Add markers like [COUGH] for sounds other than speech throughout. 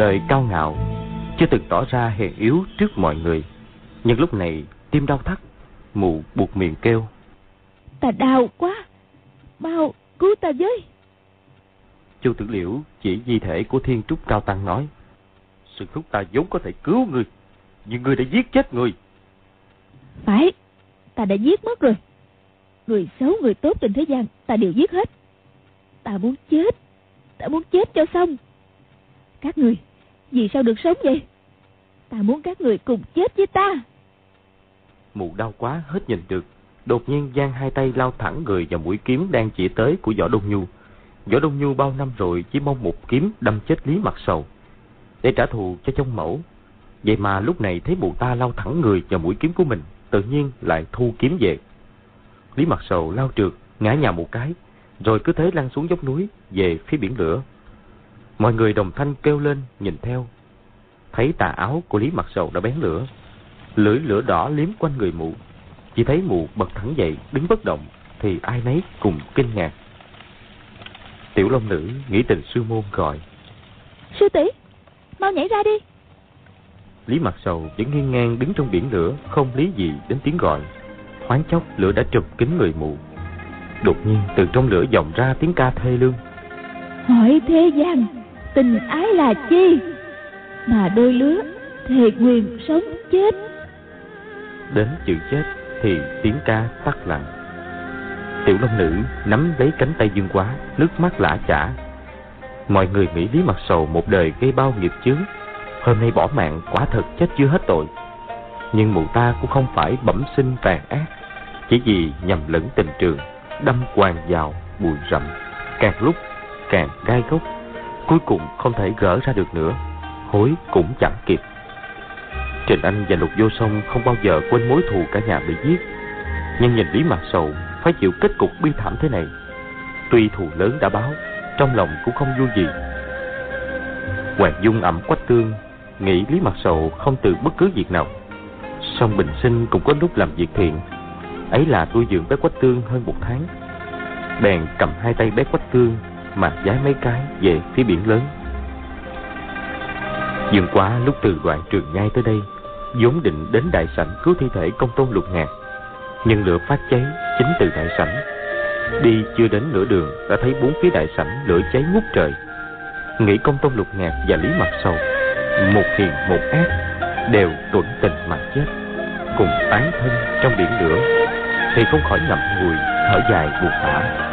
đời cao ngạo, chưa từng tỏ ra hèn yếu trước mọi người. Nhưng lúc này tim đau thắt, mụ buộc miệng kêu. Ta đau quá, mau cứu ta với. Chu Tử Liễu chỉ di thể của Thiên Trúc Cao Tăng nói. Sư thúc ta vốn có thể cứu người, nhưng người đã giết chết người. Phải, ta đã giết mất rồi. Người xấu, người tốt trên thế gian, ta đều giết hết. Ta muốn chết, ta muốn chết cho xong. Các người, vì sao được sống vậy? Ta muốn các người cùng chết với ta. Mụ đau quá hết nhìn được. Đột nhiên giang hai tay lao thẳng người vào mũi kiếm đang chỉ tới của Võ Đông Nhu. Võ Đông Nhu bao năm rồi chỉ mong một kiếm đâm chết Lý Mặt Sầu. Để trả thù cho trong mẫu. Vậy mà lúc này thấy mụ ta lao thẳng người vào mũi kiếm của mình, tự nhiên lại thu kiếm về. Lý Mặt Sầu lao trượt, ngã nhào một cái, rồi cứ thế lăn xuống dốc núi về phía biển lửa. Mọi người đồng thanh kêu lên nhìn theo. Thấy tà áo của Lý Mặt Sầu đã bén lửa. Lưỡi lửa đỏ liếm quanh người mụ. Chỉ thấy mụ bật thẳng dậy, đứng bất động, thì ai nấy cùng kinh ngạc. Tiểu Long Nữ nghĩ tình sư môn gọi. Sư tỷ, mau nhảy ra đi. Lý Mặt Sầu vẫn nghiêng ngang đứng trong biển lửa, không lý gì đến tiếng gọi. Thoáng chốc lửa đã trùm kín người mụ. Đột nhiên từ trong lửa vọng ra tiếng ca thê lương. Hỏi thế gian, tình ái là chi? Mà đôi lứa thề quyền sống chết. Đến chữ chết thì tiếng ca tắt lặng. Tiểu Long Nữ nắm lấy cánh tay Dương Quá, nước mắt lã chả. Mọi người nghĩ Lý Mặt Sầu một đời gây bao nghiệp chướng, hôm nay bỏ mạng quả thật chết chưa hết tội. Nhưng mụ ta cũng không phải bẩm sinh tàn ác, chỉ vì nhầm lẫn tình trường, đâm quàng vào bụi rậm, càng lúc càng gai gốc, cuối cùng không thể gỡ ra được nữa, hối cũng chẳng kịp. Trình Anh và Lục Vô Song không bao giờ quên mối thù cả nhà bị giết, nhưng nhìn Lý Mặt Sầu phải chịu kết cục bi thảm thế này. Tuy thù lớn đã báo, trong lòng cũng không vui gì. Hoàng Dung ẩm quách tương, nghĩ Lý Mặt Sầu không từ bất cứ việc nào. Song Bình Sinh cũng có lúc làm việc thiện. Ấy là tôi dưỡng bé quách tương hơn một tháng. Bèn cầm hai tay bé quách tương mà giái mấy cái về phía biển lớn. Dương quá lúc từ đoạn trường nhai tới đây, vốn định đến đại sảnh cứu thi thể công tôn lục ngạc nhưng lửa phát cháy chính từ đại sảnh. Đi chưa đến nửa đường đã thấy bốn phía đại sảnh lửa cháy ngút trời. Nghĩ công tôn lục ngạc và lý mặt sầu, một hiền một ác, đều tuẩn tình mà chết, cùng tán thân trong biển lửa, thì không khỏi ngậm ngùi thở dài buồn bã.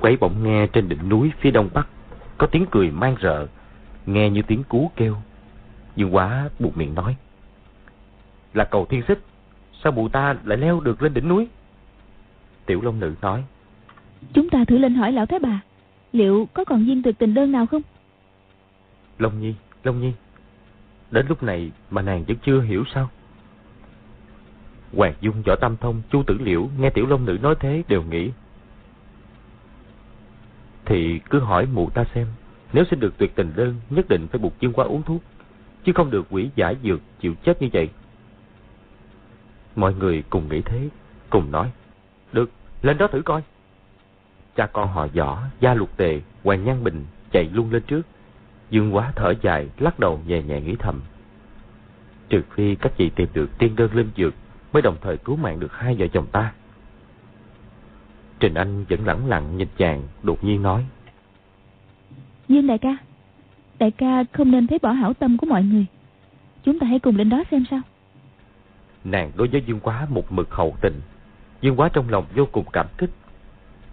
Lúc ấy bỗng nghe trên đỉnh núi phía đông bắc có tiếng cười mang rợ, nghe như tiếng cú kêu. Dương quá buộc miệng nói. Là cầu thiên xích, sao mụ ta lại leo được lên đỉnh núi? Tiểu Long Nữ nói. Chúng ta thử lên hỏi lão Thái Bà, liệu có còn viên tuyệt tình đơn nào không? Long Nhi, Long Nhi, Đến lúc này mà nàng vẫn chưa hiểu sao? Hoàng Dung, Võ Tam Thông, Chu Tử Liễu nghe Tiểu Long Nữ nói thế đều nghĩ. Thì cứ hỏi mụ ta xem, nếu xin được tuyệt tình đơn, nhất định phải buộc Dương Quá uống thuốc, chứ không được quỷ giải dược chịu chết như vậy. Mọi người cùng nghĩ thế, cùng nói, được, lên đó thử coi. Cha con họ võ, gia lục tề, Hoàng Nhan Bình chạy luôn lên trước. Dương Quá thở dài, lắc đầu nhẹ nhẹ nghĩ thầm. Trừ phi các chị tìm được tiên đơn linh dược mới đồng thời cứu mạng được hai vợ chồng ta. Trình Anh vẫn lẳng lặng nhìn chàng, đột nhiên nói. Dương đại ca, đại ca không nên thấy bỏ hảo tâm của mọi người. Chúng ta hãy cùng lên đó xem sao. Nàng đối với Dương Quá một mực hậu tình. Dương Quá trong lòng vô cùng cảm kích.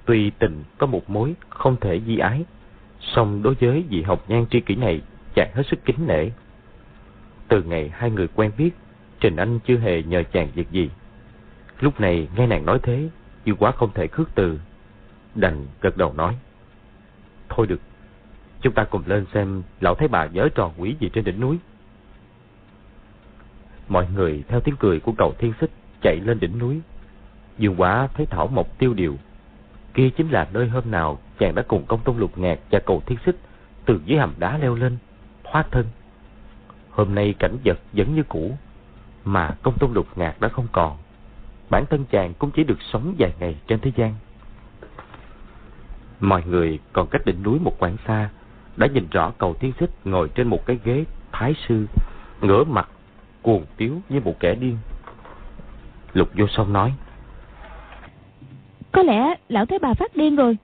Tuy tình có một mối không thể di ái, song đối với vị học nhan tri kỷ này chàng hết sức kính nể. Từ ngày hai người quen biết, Trình Anh chưa hề nhờ chàng việc gì. Lúc này nghe nàng nói thế, Dương Quá không thể khước từ. Đành gật đầu nói. Thôi được, chúng ta cùng lên xem lão thấy bà nhớ tròn quỷ gì trên đỉnh núi. Mọi người theo tiếng cười của cầu thiên xích chạy lên đỉnh núi. Dương Quá thấy thảo mộc tiêu điều. Kia chính là nơi hôm nào chàng đã cùng công tôn lục ngạc và cầu thiên xích từ dưới hầm đá leo lên, thoát thân. Hôm nay cảnh vật vẫn như cũ, mà công tôn lục ngạc đã không còn. Bản thân chàng cũng chỉ được sống vài ngày trên thế gian. Mọi người còn cách đỉnh núi một quãng xa, đã nhìn rõ cầu thiên xích ngồi trên một cái ghế thái sư, ngửa mặt, cuồng tiếu như một kẻ điên. Lục vô song nói. Có lẽ lão thấy bà phát điên rồi.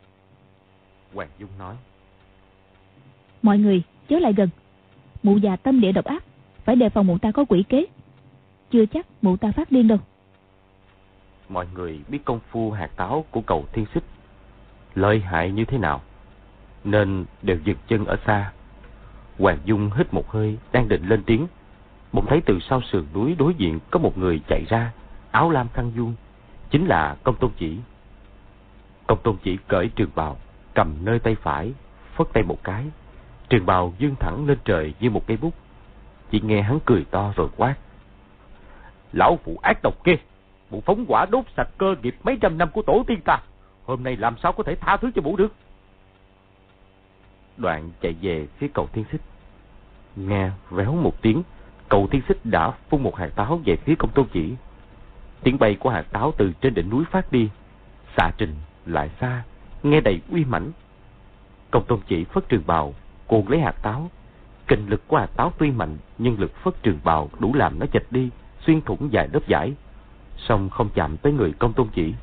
Hoàng Dung nói. Mọi người chớ lại gần. Mụ già tâm địa độc ác, phải đề phòng mụ ta có quỷ kế. Chưa chắc mụ ta phát điên đâu. Mọi người biết công phu hạt táo của cầu thiên xích lợi hại như thế nào, nên đều dừng chân ở xa. Hoàng Dung hít một hơi, đang định lên tiếng. Bỗng thấy từ sau sườn núi đối diện có một người chạy ra, áo lam khăn vuông, chính là công tôn chỉ. Công tôn chỉ cởi trường bào, cầm nơi tay phải, phất tay một cái. Trường bào dương thẳng lên trời như một cây bút. Chỉ nghe hắn cười to rồi quát. Lão phụ ác độc kia, bụ phóng quả đốt sạch cơ nghiệp mấy trăm năm của tổ tiên ta. Hôm nay làm sao có thể tha thứ cho mụ được? Đoạn chạy về phía cầu thiên xích. Nghe véo một tiếng, cầu thiên xích đã phun một hạt táo về phía công tôn chỉ. Tiếng bay của hạt táo từ trên đỉnh núi phát đi, xạ trình lại xa, nghe đầy uy mãnh. Công tôn chỉ phất trường bào, cuồng lấy hạt táo. Kinh lực của hạt táo tuy mạnh, nhưng lực phất trường bào đủ làm nó chạch đi, xuyên thủng dài lớp giải, song không chạm tới người công tôn chỉ.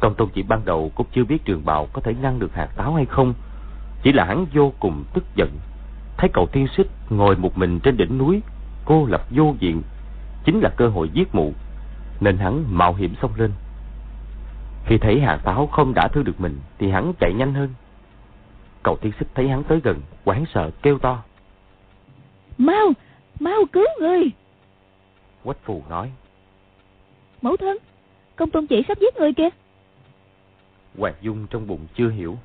Công tôn chỉ ban đầu cũng chưa biết trường bào có thể ngăn được hạt táo hay không, chỉ là hắn vô cùng tức giận, thấy cậu tiên xích ngồi một mình trên đỉnh núi, cô lập vô diện, chính là cơ hội giết mụ, nên hắn mạo hiểm xông lên. Khi thấy hạt táo không đã thương được mình, thì hắn chạy nhanh hơn. Cậu tiên xích thấy hắn tới gần, quán sợ kêu to. Mau, mau cứu người. Quách phù nói. Mẫu thân, công tôn chỉ sắp giết người kìa. Hoàng Dung trong bụng chưa hiểu.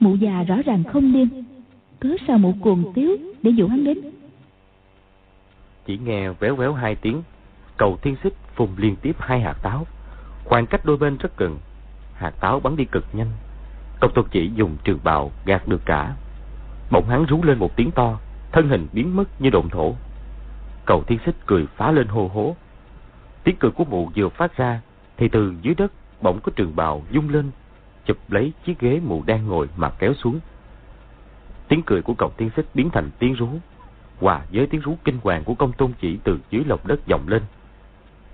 Mụ già rõ ràng không điên, cớ sao mụ cuồng tiếu để dụ hắn đến. Chỉ nghe véo véo hai tiếng, cầu thiên xích phùng liên tiếp hai hạt táo. Khoảng cách đôi bên rất gần, hạt táo bắn đi cực nhanh. Công tôn chỉ dùng trường bào gạt được cả. Bỗng hắn rú lên một tiếng to, thân hình biến mất như độn thổ. Cầu thiên xích cười phá lên hô hố. Tiếng cười của mụ vừa phát ra, thì từ dưới đất bỗng có trường bào dung lên, chụp lấy chiếc ghế mụ đang ngồi mà kéo xuống. Tiếng cười của cậu tiên xích biến thành tiếng rú, hòa với tiếng rú kinh hoàng của công tôn chỉ từ dưới lòng đất vọng lên.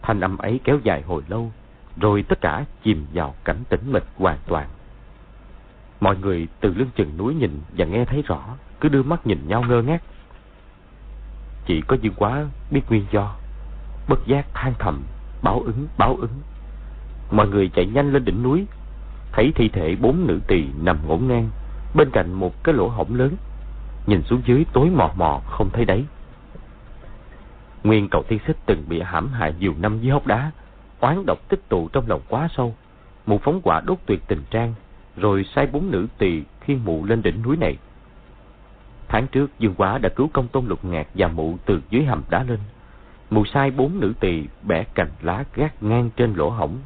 Thanh âm ấy kéo dài hồi lâu, rồi tất cả chìm vào cảnh tĩnh mịch hoàn toàn. Mọi người từ lưng chừng núi nhìn và nghe thấy rõ, cứ đưa mắt nhìn nhau ngơ ngác. Chỉ có Dương Quá biết nguyên do, bất giác than thầm, báo ứng, báo ứng. Mọi người chạy nhanh lên đỉnh núi, thấy thi thể bốn nữ tỳ nằm ngổn ngang bên cạnh một cái lỗ hổng lớn. Nhìn xuống dưới tối mò mò không thấy đấy Nguyên cậu tiên xích từng bị hãm hại nhiều năm dưới hốc đá, oán độc tích tụ trong lòng quá sâu. Mụ phóng quả đốt tuyệt tình trang, rồi sai bốn nữ tỳ khiêng mụ lên đỉnh núi này. Tháng trước Dương Quá đã cứu công tôn lục ngạc và mụ từ dưới hầm đá lên. Mụ sai bốn nữ tỳ bẻ cành lá gác ngang trên lỗ hổng,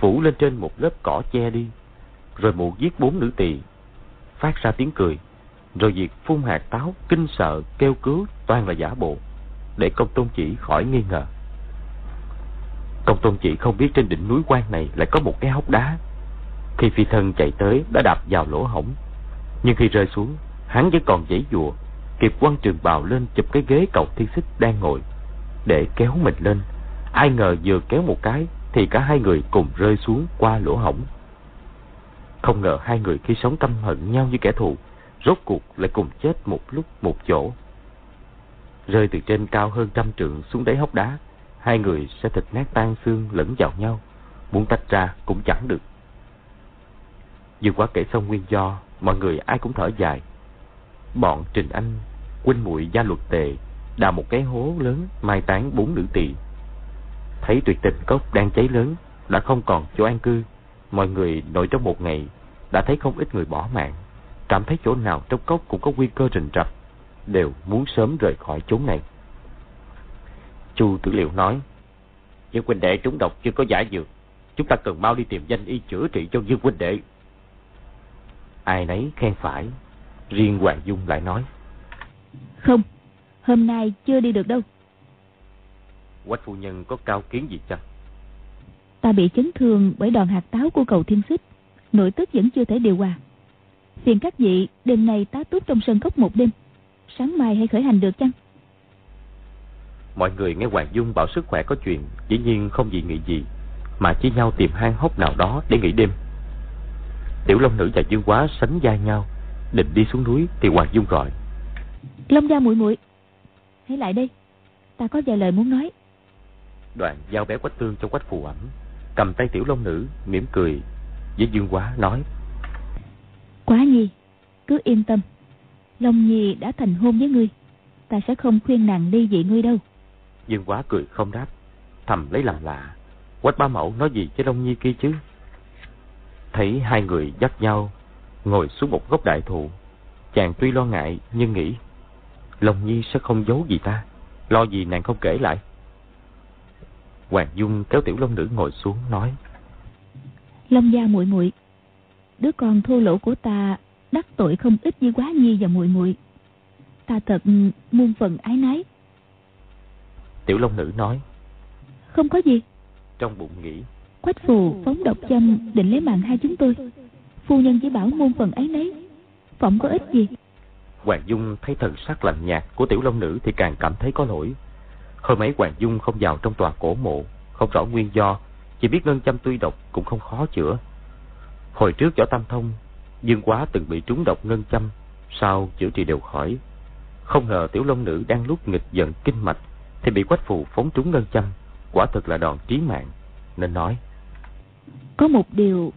phủ lên trên một lớp cỏ che đi. Rồi mụ giết bốn nữ tỳ phát ra tiếng cười. Rồi việc phun hạt táo, kinh sợ, kêu cứu toàn là giả bộ, để công tôn chỉ khỏi nghi ngờ. Công tôn chỉ không biết trên đỉnh núi quan này lại có một cái hốc đá. Khi phi thân chạy tới đã đạp vào lỗ hổng, nhưng khi rơi xuống, hắn vẫn còn giãy giụa, kịp quăng trường bào lên chụp cái ghế cầu thiên xích đang ngồi để kéo mình lên. Ai ngờ vừa kéo một cái thì cả hai người cùng rơi xuống qua lỗ hổng. Không ngờ hai người khi sống căm hận nhau như kẻ thù, rốt cuộc lại cùng chết một lúc một chỗ. Rơi từ trên cao hơn trăm trượng xuống đáy hốc đá, hai người sẽ thịt nát tan xương lẫn vào nhau, muốn tách ra cũng chẳng được. Vừa quá kể xong nguyên do, mọi người ai cũng thở dài. Bọn Trình Anh, huynh muội gia luật tề, đào một cái hố lớn mai táng bốn nữ tỳ. Thấy tuyệt tình cốc đang cháy lớn, đã không còn chỗ an cư, mọi người nội trong một ngày đã thấy không ít người bỏ mạng. Cảm thấy chỗ nào trong cốc cũng có nguy cơ rình rập, đều muốn sớm rời khỏi chốn này. Chu Tử Liệu nói, Dương huynh đệ trúng độc chưa có giải dược, chúng ta cần mau đi tìm danh y chữa trị cho Dương huynh đệ. Ai nấy khen phải, riêng Hoàng Dung lại nói. Không, hôm nay chưa đi được đâu. Quách phu nhân có cao kiến gì chăng? Ta bị chấn thương bởi đòn hạt táo của cầu thiên xích, nội tức vẫn chưa thể điều hòa. Phiền các vị đêm nay tá túc trong sân cốc một đêm, sáng mai hãy khởi hành được chăng? Mọi người nghe Hoàng Dung bảo sức khỏe có chuyện, dĩ nhiên không gì nghĩ gì, mà chỉ nhau tìm hang hốc nào đó để nghỉ đêm. Tiểu Long Nữ và Dương Quá sánh vai nhau, định đi xuống núi thì Hoàng Dung gọi. Long gia muội muội, hãy lại đây, ta có vài lời muốn nói. Đoạn giao bé quách tương cho quách phù ẩm, cầm tay Tiểu Long Nữ, mỉm cười với Dương Quá nói. Quá nhi, cứ yên tâm, Long Nhi đã thành hôn với ngươi, ta sẽ không khuyên nàng ly dị ngươi đâu. Dương Quá cười không đáp, thầm lấy làm lạ. Quách ba mẫu nói gì với Long Nhi kia chứ? Thấy hai người dắt nhau, ngồi xuống một gốc đại thụ. Chàng tuy lo ngại, nhưng nghĩ, Long Nhi sẽ không giấu gì ta, lo gì nàng không kể lại. Hoàng Dung kéo tiểu long nữ ngồi xuống, nói. Long gia muội muội đứa con thô lỗ của ta đắc tội không ít với quá nhi và muội muội. Ta thật muôn phần ái nái tiểu long nữ nói. Không có gì. Trong bụng nghĩ. Quách phù phóng độc châm định lấy mạng hai chúng tôi. Phu nhân chỉ bảo muôn phần ái nấy phỏng có ích gì hoàng dung thấy thần sắc lạnh nhạt của tiểu long nữ thì càng cảm thấy có lỗi. Hôm ấy hoàng dung không vào trong tòa cổ mộ, không rõ nguyên do, chỉ biết ngân châm tuy độc cũng không khó chữa. Hồi trước võ tam thông, dương quá từng bị trúng độc ngân châm, sau chữa trị đều khỏi. Không ngờ tiểu long nữ đang lúc nghịch giận kinh mạch thì bị quách phù phóng trúng ngân châm, quả thực là đòn trí mạng, nên nói. Có một điều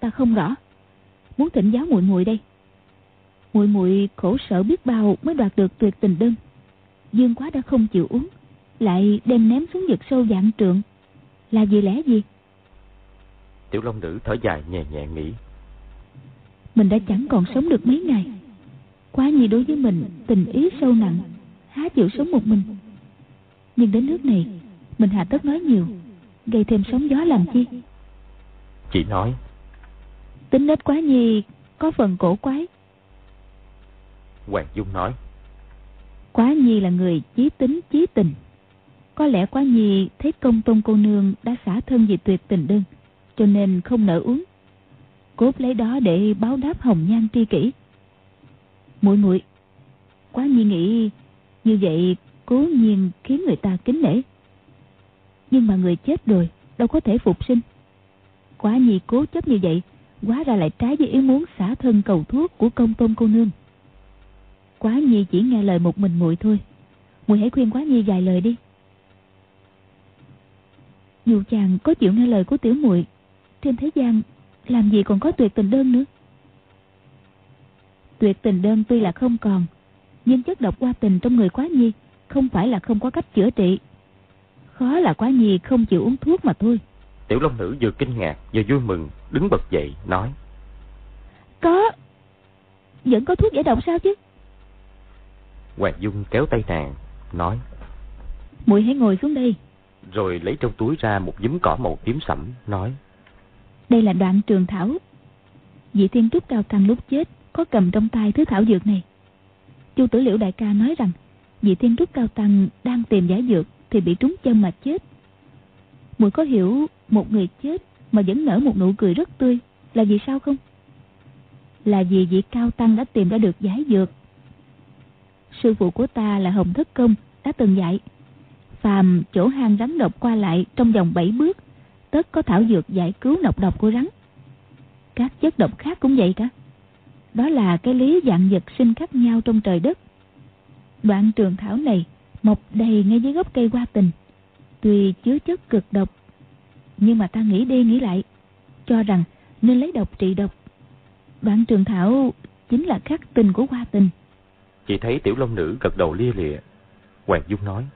ta không rõ. Muốn thỉnh giáo muội muội đây muội muội khổ sở biết bao mới đoạt được tuyệt tình đơn. Dương quá đã không chịu uống lại đem ném xuống vực sâu dạng trượng. Là vì lẽ gì? Tiểu long nữ thở dài nhẹ nhẹ nghĩ. Mình đã chẳng còn sống được mấy ngày. Quá nhi đối với mình tình ý sâu nặng há chịu sống một mình. Nhưng đến nước này mình hạ tất nói nhiều gây thêm sóng gió làm chi? Chị nói. Tính nết quá nhi có phần cổ quái hoàng dung nói. Quá nhi là người chí tính chí tình. Có lẽ quá nhi thấy công tôn cô nương đã xả thân vì tuyệt tình đơn, cho nên không nỡ uống. Cốt lấy đó để báo đáp hồng nhan tri kỷ. Muội muội, quá nhi nghĩ như vậy cố nhiên khiến người ta kính nể. Nhưng mà người chết rồi, đâu có thể phục sinh. Quá nhi cố chấp như vậy quá ra lại trái với ý muốn xả thân cầu thuốc của công tôn cô nương quá nhi chỉ nghe lời một mình muội thôi. Muội hãy khuyên quá nhi vài lời đi. Dù chàng có chịu nghe lời của tiểu muội trên thế gian làm gì còn có tuyệt tình đơn nữa? Tuyệt tình đơn tuy là không còn nhưng chất độc qua tình trong người quá nhi không phải là không có cách chữa trị. Khó là quá nhi không chịu uống thuốc mà thôi. Tiểu long nữ vừa kinh ngạc vừa vui mừng đứng bật dậy nói. Có vẫn có thuốc giải độc sao chứ Hoàng Dung kéo tay nàng, nói. muội hãy ngồi xuống đây. Rồi lấy trong túi ra một giấm cỏ màu tím sẫm, nói. Đây là đoạn trường thảo. Vị thiên trúc cao tăng lúc chết có cầm trong tay thứ thảo dược này. Chu tử liễu đại ca nói rằng vị thiên trúc cao tăng đang tìm giải dược thì bị trúng chân mà chết. Muội có hiểu một người chết mà vẫn nở một nụ cười rất tươi là vì sao không? Là vì vị cao tăng đã tìm ra được giải dược. Sư phụ của ta là Hồng Thất Công, đã từng dạy. Phàm chỗ hang rắn độc qua lại trong vòng 7 bước, tất có thảo dược giải cứu nọc độc của rắn. Các chất độc khác cũng vậy cả. Đó là cái lý dạng vật sinh khác nhau trong trời đất. Đoạn trường thảo này mọc đầy ngay dưới gốc cây hoa tình, tuy chứa chất cực độc. Nhưng mà ta nghĩ đi nghĩ lại, cho rằng nên lấy độc trị độc. Đoạn trường thảo chính là khắc tình của hoa tình chỉ thấy tiểu long nữ gật đầu lia lịa. Hoàng dung nói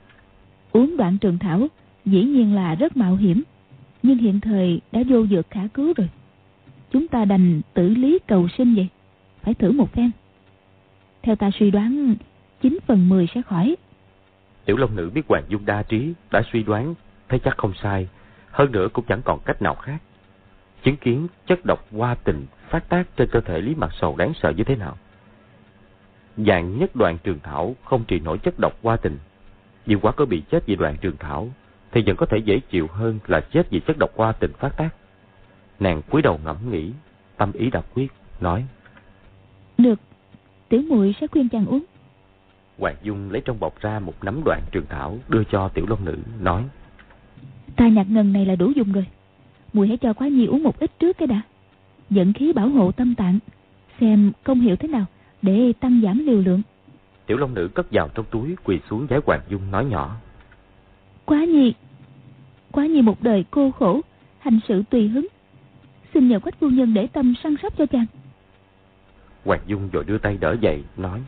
uống đoạn trường thảo dĩ nhiên là rất mạo hiểm nhưng hiện thời đã vô dược khả cứu rồi. Chúng ta đành tử lý cầu sinh vậy phải thử một phen. Theo ta suy đoán 9 phần 10 sẽ khỏi. Tiểu long nữ biết hoàng dung đa trí đã suy đoán thấy chắc không sai hơn nữa cũng chẳng còn cách nào khác. Chứng kiến chất độc hoa tình phát tác trên cơ thể lý mặt sầu đáng sợ như thế nào dạng nhất đoạn trường thảo không trị nổi chất độc hoa tình. Nhưng quá có bị chết vì đoạn trường thảo thì vẫn có thể dễ chịu hơn là chết vì chất độc hoa tình phát tác. Nàng cúi đầu ngẫm nghĩ tâm ý đã quyết nói được tiểu muội sẽ khuyên chàng uống. Hoàng dung lấy trong bọc ra một nắm đoạn trường thảo đưa cho tiểu long nữ nói ta nhạc ngần này là đủ dùng rồi. Muội hãy cho quá nhi uống một ít trước cái đã. Dẫn khí bảo hộ tâm tạng xem công hiệu thế nào để tăng giảm liều lượng. Tiểu long nữ cất vào trong túi quỳ xuống giái hoàng dung nói nhỏ. Quá nhi quá nhi một đời cô khổ hành sự tùy hứng. Xin nhờ quách phu nhân để tâm săn sóc cho chàng. Hoàng dung rồi đưa tay đỡ dậy nói.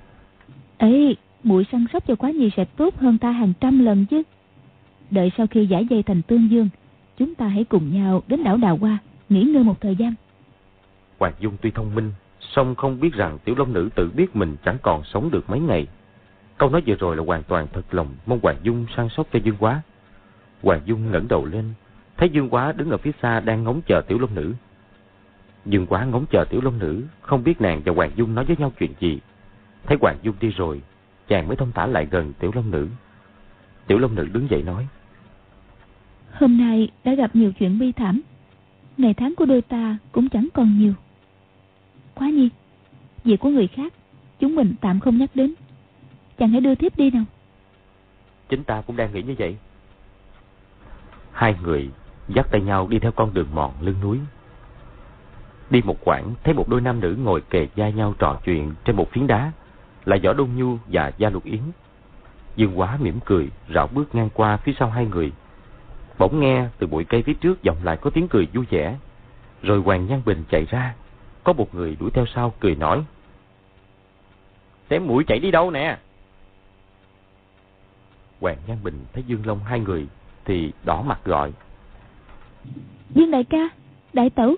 Ấy muội săn sóc cho quá nhi sẽ tốt hơn ta hàng trăm lần chứ. Đợi sau khi giải dây thành tương dương chúng ta hãy cùng nhau đến đảo đào hoa nghỉ ngơi một thời gian. Hoàng dung tuy thông minh song không biết rằng tiểu long nữ tự biết mình chẳng còn sống được mấy ngày. Câu nói vừa rồi là hoàn toàn thật lòng, mong hoàng dung săn sóc cho dương quá. Hoàng dung ngẩng đầu lên, thấy dương quá đứng ở phía xa đang ngóng chờ tiểu long nữ. Dương quá ngóng chờ tiểu long nữ, không biết nàng và hoàng dung nói với nhau chuyện gì. Thấy hoàng dung đi rồi, chàng mới thông thả lại gần tiểu long nữ. Tiểu long nữ đứng dậy nói, hôm nay đã gặp nhiều chuyện bi thảm. Ngày tháng của đôi ta cũng chẳng còn nhiều quá nhi việc của người khác, chúng mình tạm không nhắc đến. Chàng hãy đưa thiếp đi nào. Chính ta cũng đang nghĩ như vậy. Hai người dắt tay nhau đi theo con đường mòn lưng núi. Đi một quãng, thấy một đôi nam nữ ngồi kề vai nhau trò chuyện trên một phiến đá, là võ đông nhu và gia lục yến. Dương quá mỉm cười, rảo bước ngang qua phía sau hai người. Bỗng nghe từ bụi cây phía trước vọng lại có tiếng cười vui vẻ. Rồi hoàng nhan bình chạy ra có một người đuổi theo sau cười nói Tém mũi chạy đi đâu nè? Hoàng Nhan Bình thấy Dương Long hai người Thì đỏ mặt gọi Dương đại ca Đại tẩu.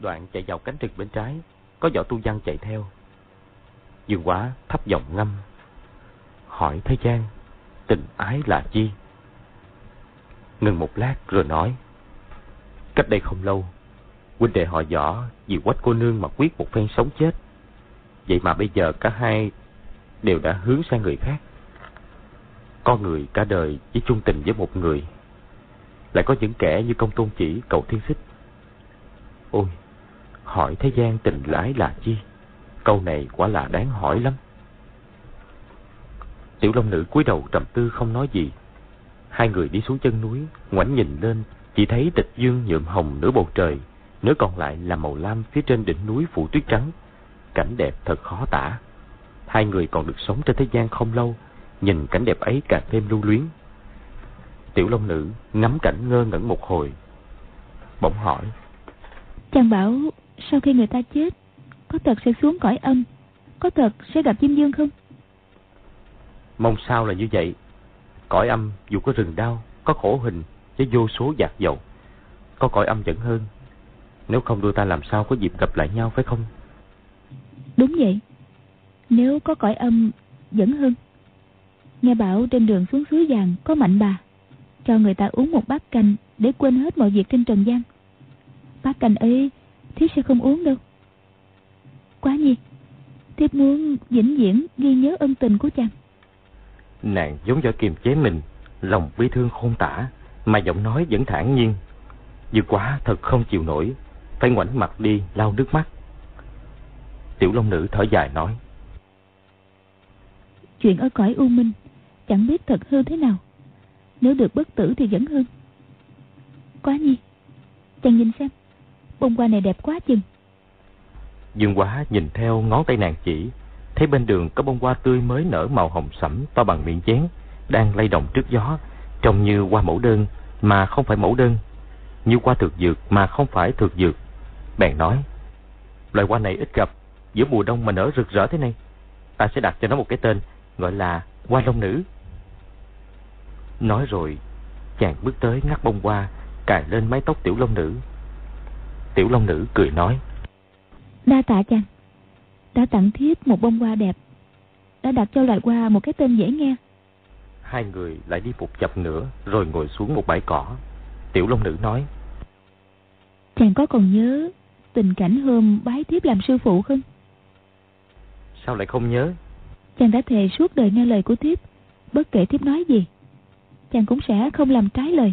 Đoạn chạy vào cánh rừng bên trái Có võ tu văn chạy theo. Dương quá thấp giọng ngâm Hỏi thế gian Tình ái là chi? Ngừng một lát rồi nói Cách đây không lâu huynh đệ họ võ, vì quách cô nương mà quyết một phen sống chết. Vậy mà bây giờ cả hai đều đã hướng sang người khác. Con người cả đời chỉ chung tình với một người. Lại có những kẻ như công tôn chỉ, cầu thiên xích. Ôi, hỏi thế gian tình lãi là chi? Câu này quả là đáng hỏi lắm. Tiểu long nữ cúi đầu trầm tư không nói gì. Hai người đi xuống chân núi, ngoảnh nhìn lên, chỉ thấy tịch dương nhuộm hồng nửa bầu trời nửa còn lại là màu lam phía trên đỉnh núi phủ tuyết trắng. Cảnh đẹp thật khó tả. Hai người còn được sống trên thế gian không lâu, nhìn cảnh đẹp ấy càng thêm lưu luyến. Tiểu Long Nữ ngắm cảnh ngơ ngẩn một hồi. Bỗng hỏi. Chàng bảo sau khi người ta chết, có thật sẽ xuống cõi âm, có thật sẽ gặp chim dương không? Mong sao là như vậy. Cõi âm dù có rừng đau, có khổ hình với vô số giặc dầu. Có cõi âm vẫn hơn nếu không đôi ta làm sao có dịp gặp lại nhau phải không? Đúng vậy. Nếu có cõi âm dẫn hơn. Nghe bảo trên đường xuống suối vàng có mạnh bà. Cho người ta uống một bát canh Để quên hết mọi việc trên trần gian. Bát canh ấy Thiếp sẽ không uống đâu. Quá nhi. Thiếp muốn vĩnh viễn ghi nhớ ân tình của chàng. Nàng giống do kiềm chế mình Lòng bi thương khôn tả Mà giọng nói vẫn thản nhiên. Dư quá thật không chịu nổi Phải ngoảnh mặt đi lau nước mắt. Tiểu Long Nữ thở dài nói Chuyện ở cõi U Minh Chẳng biết thật hư thế nào. Nếu được bất tử thì vẫn hơn. Quá nhi Chàng nhìn xem Bông hoa này đẹp quá chừng. Dương quá nhìn theo ngón tay nàng chỉ Thấy bên đường có bông hoa tươi mới nở màu hồng sẫm to bằng miệng chén Đang lay động trước gió Trông như hoa mẫu đơn Mà không phải mẫu đơn Như hoa thực dược mà không phải thực dược Bèn nói Loài hoa này ít gặp Giữa mùa đông mà nở rực rỡ thế này Ta sẽ đặt cho nó một cái tên Gọi là hoa long nữ. Nói rồi Chàng bước tới ngắt bông hoa Cài lên mái tóc tiểu long nữ. Tiểu long nữ cười nói Đa tạ chàng Đã tặng thiếp một bông hoa đẹp Đã đặt cho loài hoa một cái tên dễ nghe. Hai người lại đi phục chập nữa Rồi ngồi xuống một bãi cỏ. Tiểu long nữ nói Chàng có còn nhớ Tình cảnh hôm bái thiếp làm sư phụ không? Sao lại không nhớ? Chàng đã thề suốt đời nghe lời của thiếp. Bất kể thiếp nói gì Chàng cũng sẽ không làm trái lời.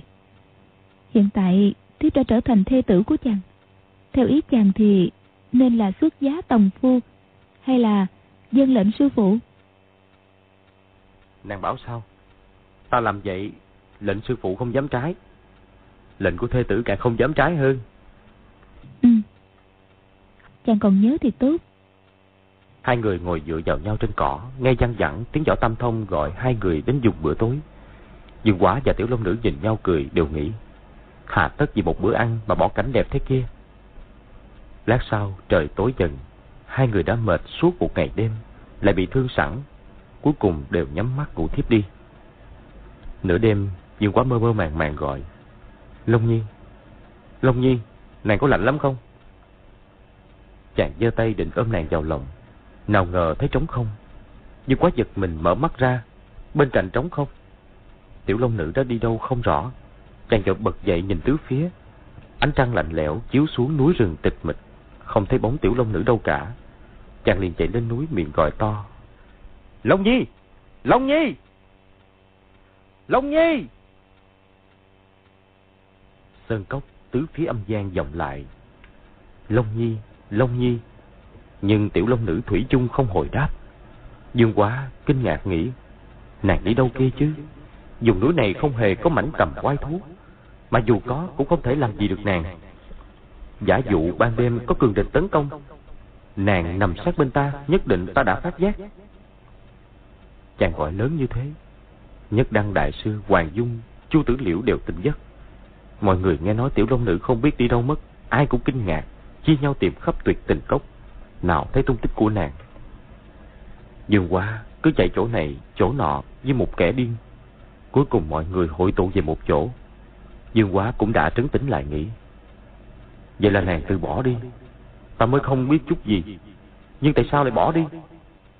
Hiện tại thiếp đã trở thành thê tử của chàng. Theo ý chàng thì Nên là xuất giá tòng phu Hay là dân lệnh sư phụ? Nàng bảo sao? Ta làm vậy Lệnh sư phụ không dám trái. Lệnh của thê tử càng không dám trái hơn. Ừ Chàng còn nhớ thì tốt Hai người ngồi dựa vào nhau trên cỏ, nghe văng vẳng tiếng võ tam thông gọi hai người đến dùng bữa tối. Dương Quá và Tiểu Long Nữ nhìn nhau cười đều nghĩ, hà tất vì một bữa ăn mà bỏ cảnh đẹp thế kia. Lát sau trời tối dần, hai người đã mệt suốt một ngày đêm, lại bị thương sẵn, cuối cùng đều nhắm mắt ngủ thiếp đi. Nửa đêm, Dương Quá mơ mơ màng màng gọi, Long Nhi, Long Nhi, nàng có lạnh lắm không? Chàng giơ tay định ôm nàng vào lòng, nào ngờ thấy trống không. Nhưng quá giật mình mở mắt ra. Bên cạnh trống không. Tiểu long nữ đã đi đâu không rõ. Chàng chợt bật dậy nhìn tứ phía. Ánh trăng lạnh lẽo chiếu xuống núi rừng tịch mịch. Không thấy bóng tiểu long nữ đâu cả. Chàng liền chạy lên núi miệng gọi to. Long Nhi! Long Nhi! Long Nhi! Sơn cốc tứ phía âm gian vọng lại. Long Nhi! Long Nhi! Nhưng tiểu long nữ thủy chung không hồi đáp. Dương quá kinh ngạc nghĩ, Nàng đi đâu kia chứ? Dùng núi này không hề có mảnh tầm quái thú, Mà dù có cũng không thể làm gì được nàng. Giả dụ ban đêm có cường địch tấn công, Nàng nằm sát bên ta, Nhất định ta đã phát giác. Chàng gọi lớn như thế, Nhất đăng đại sư, Hoàng Dung, Chu Tử Liễu đều tỉnh giấc. Mọi người nghe nói tiểu long nữ không biết đi đâu mất, Ai cũng kinh ngạc. Chia nhau tìm khắp tuyệt tình cốc nào thấy tung tích của nàng. Dương quá cứ chạy chỗ này, chỗ nọ như một kẻ điên. Cuối cùng mọi người hội tụ về một chỗ. Dương quá cũng đã trấn tĩnh lại nghĩ. Vậy là nàng từ bỏ đi. Ta mới không biết chút gì. Nhưng tại sao lại bỏ đi?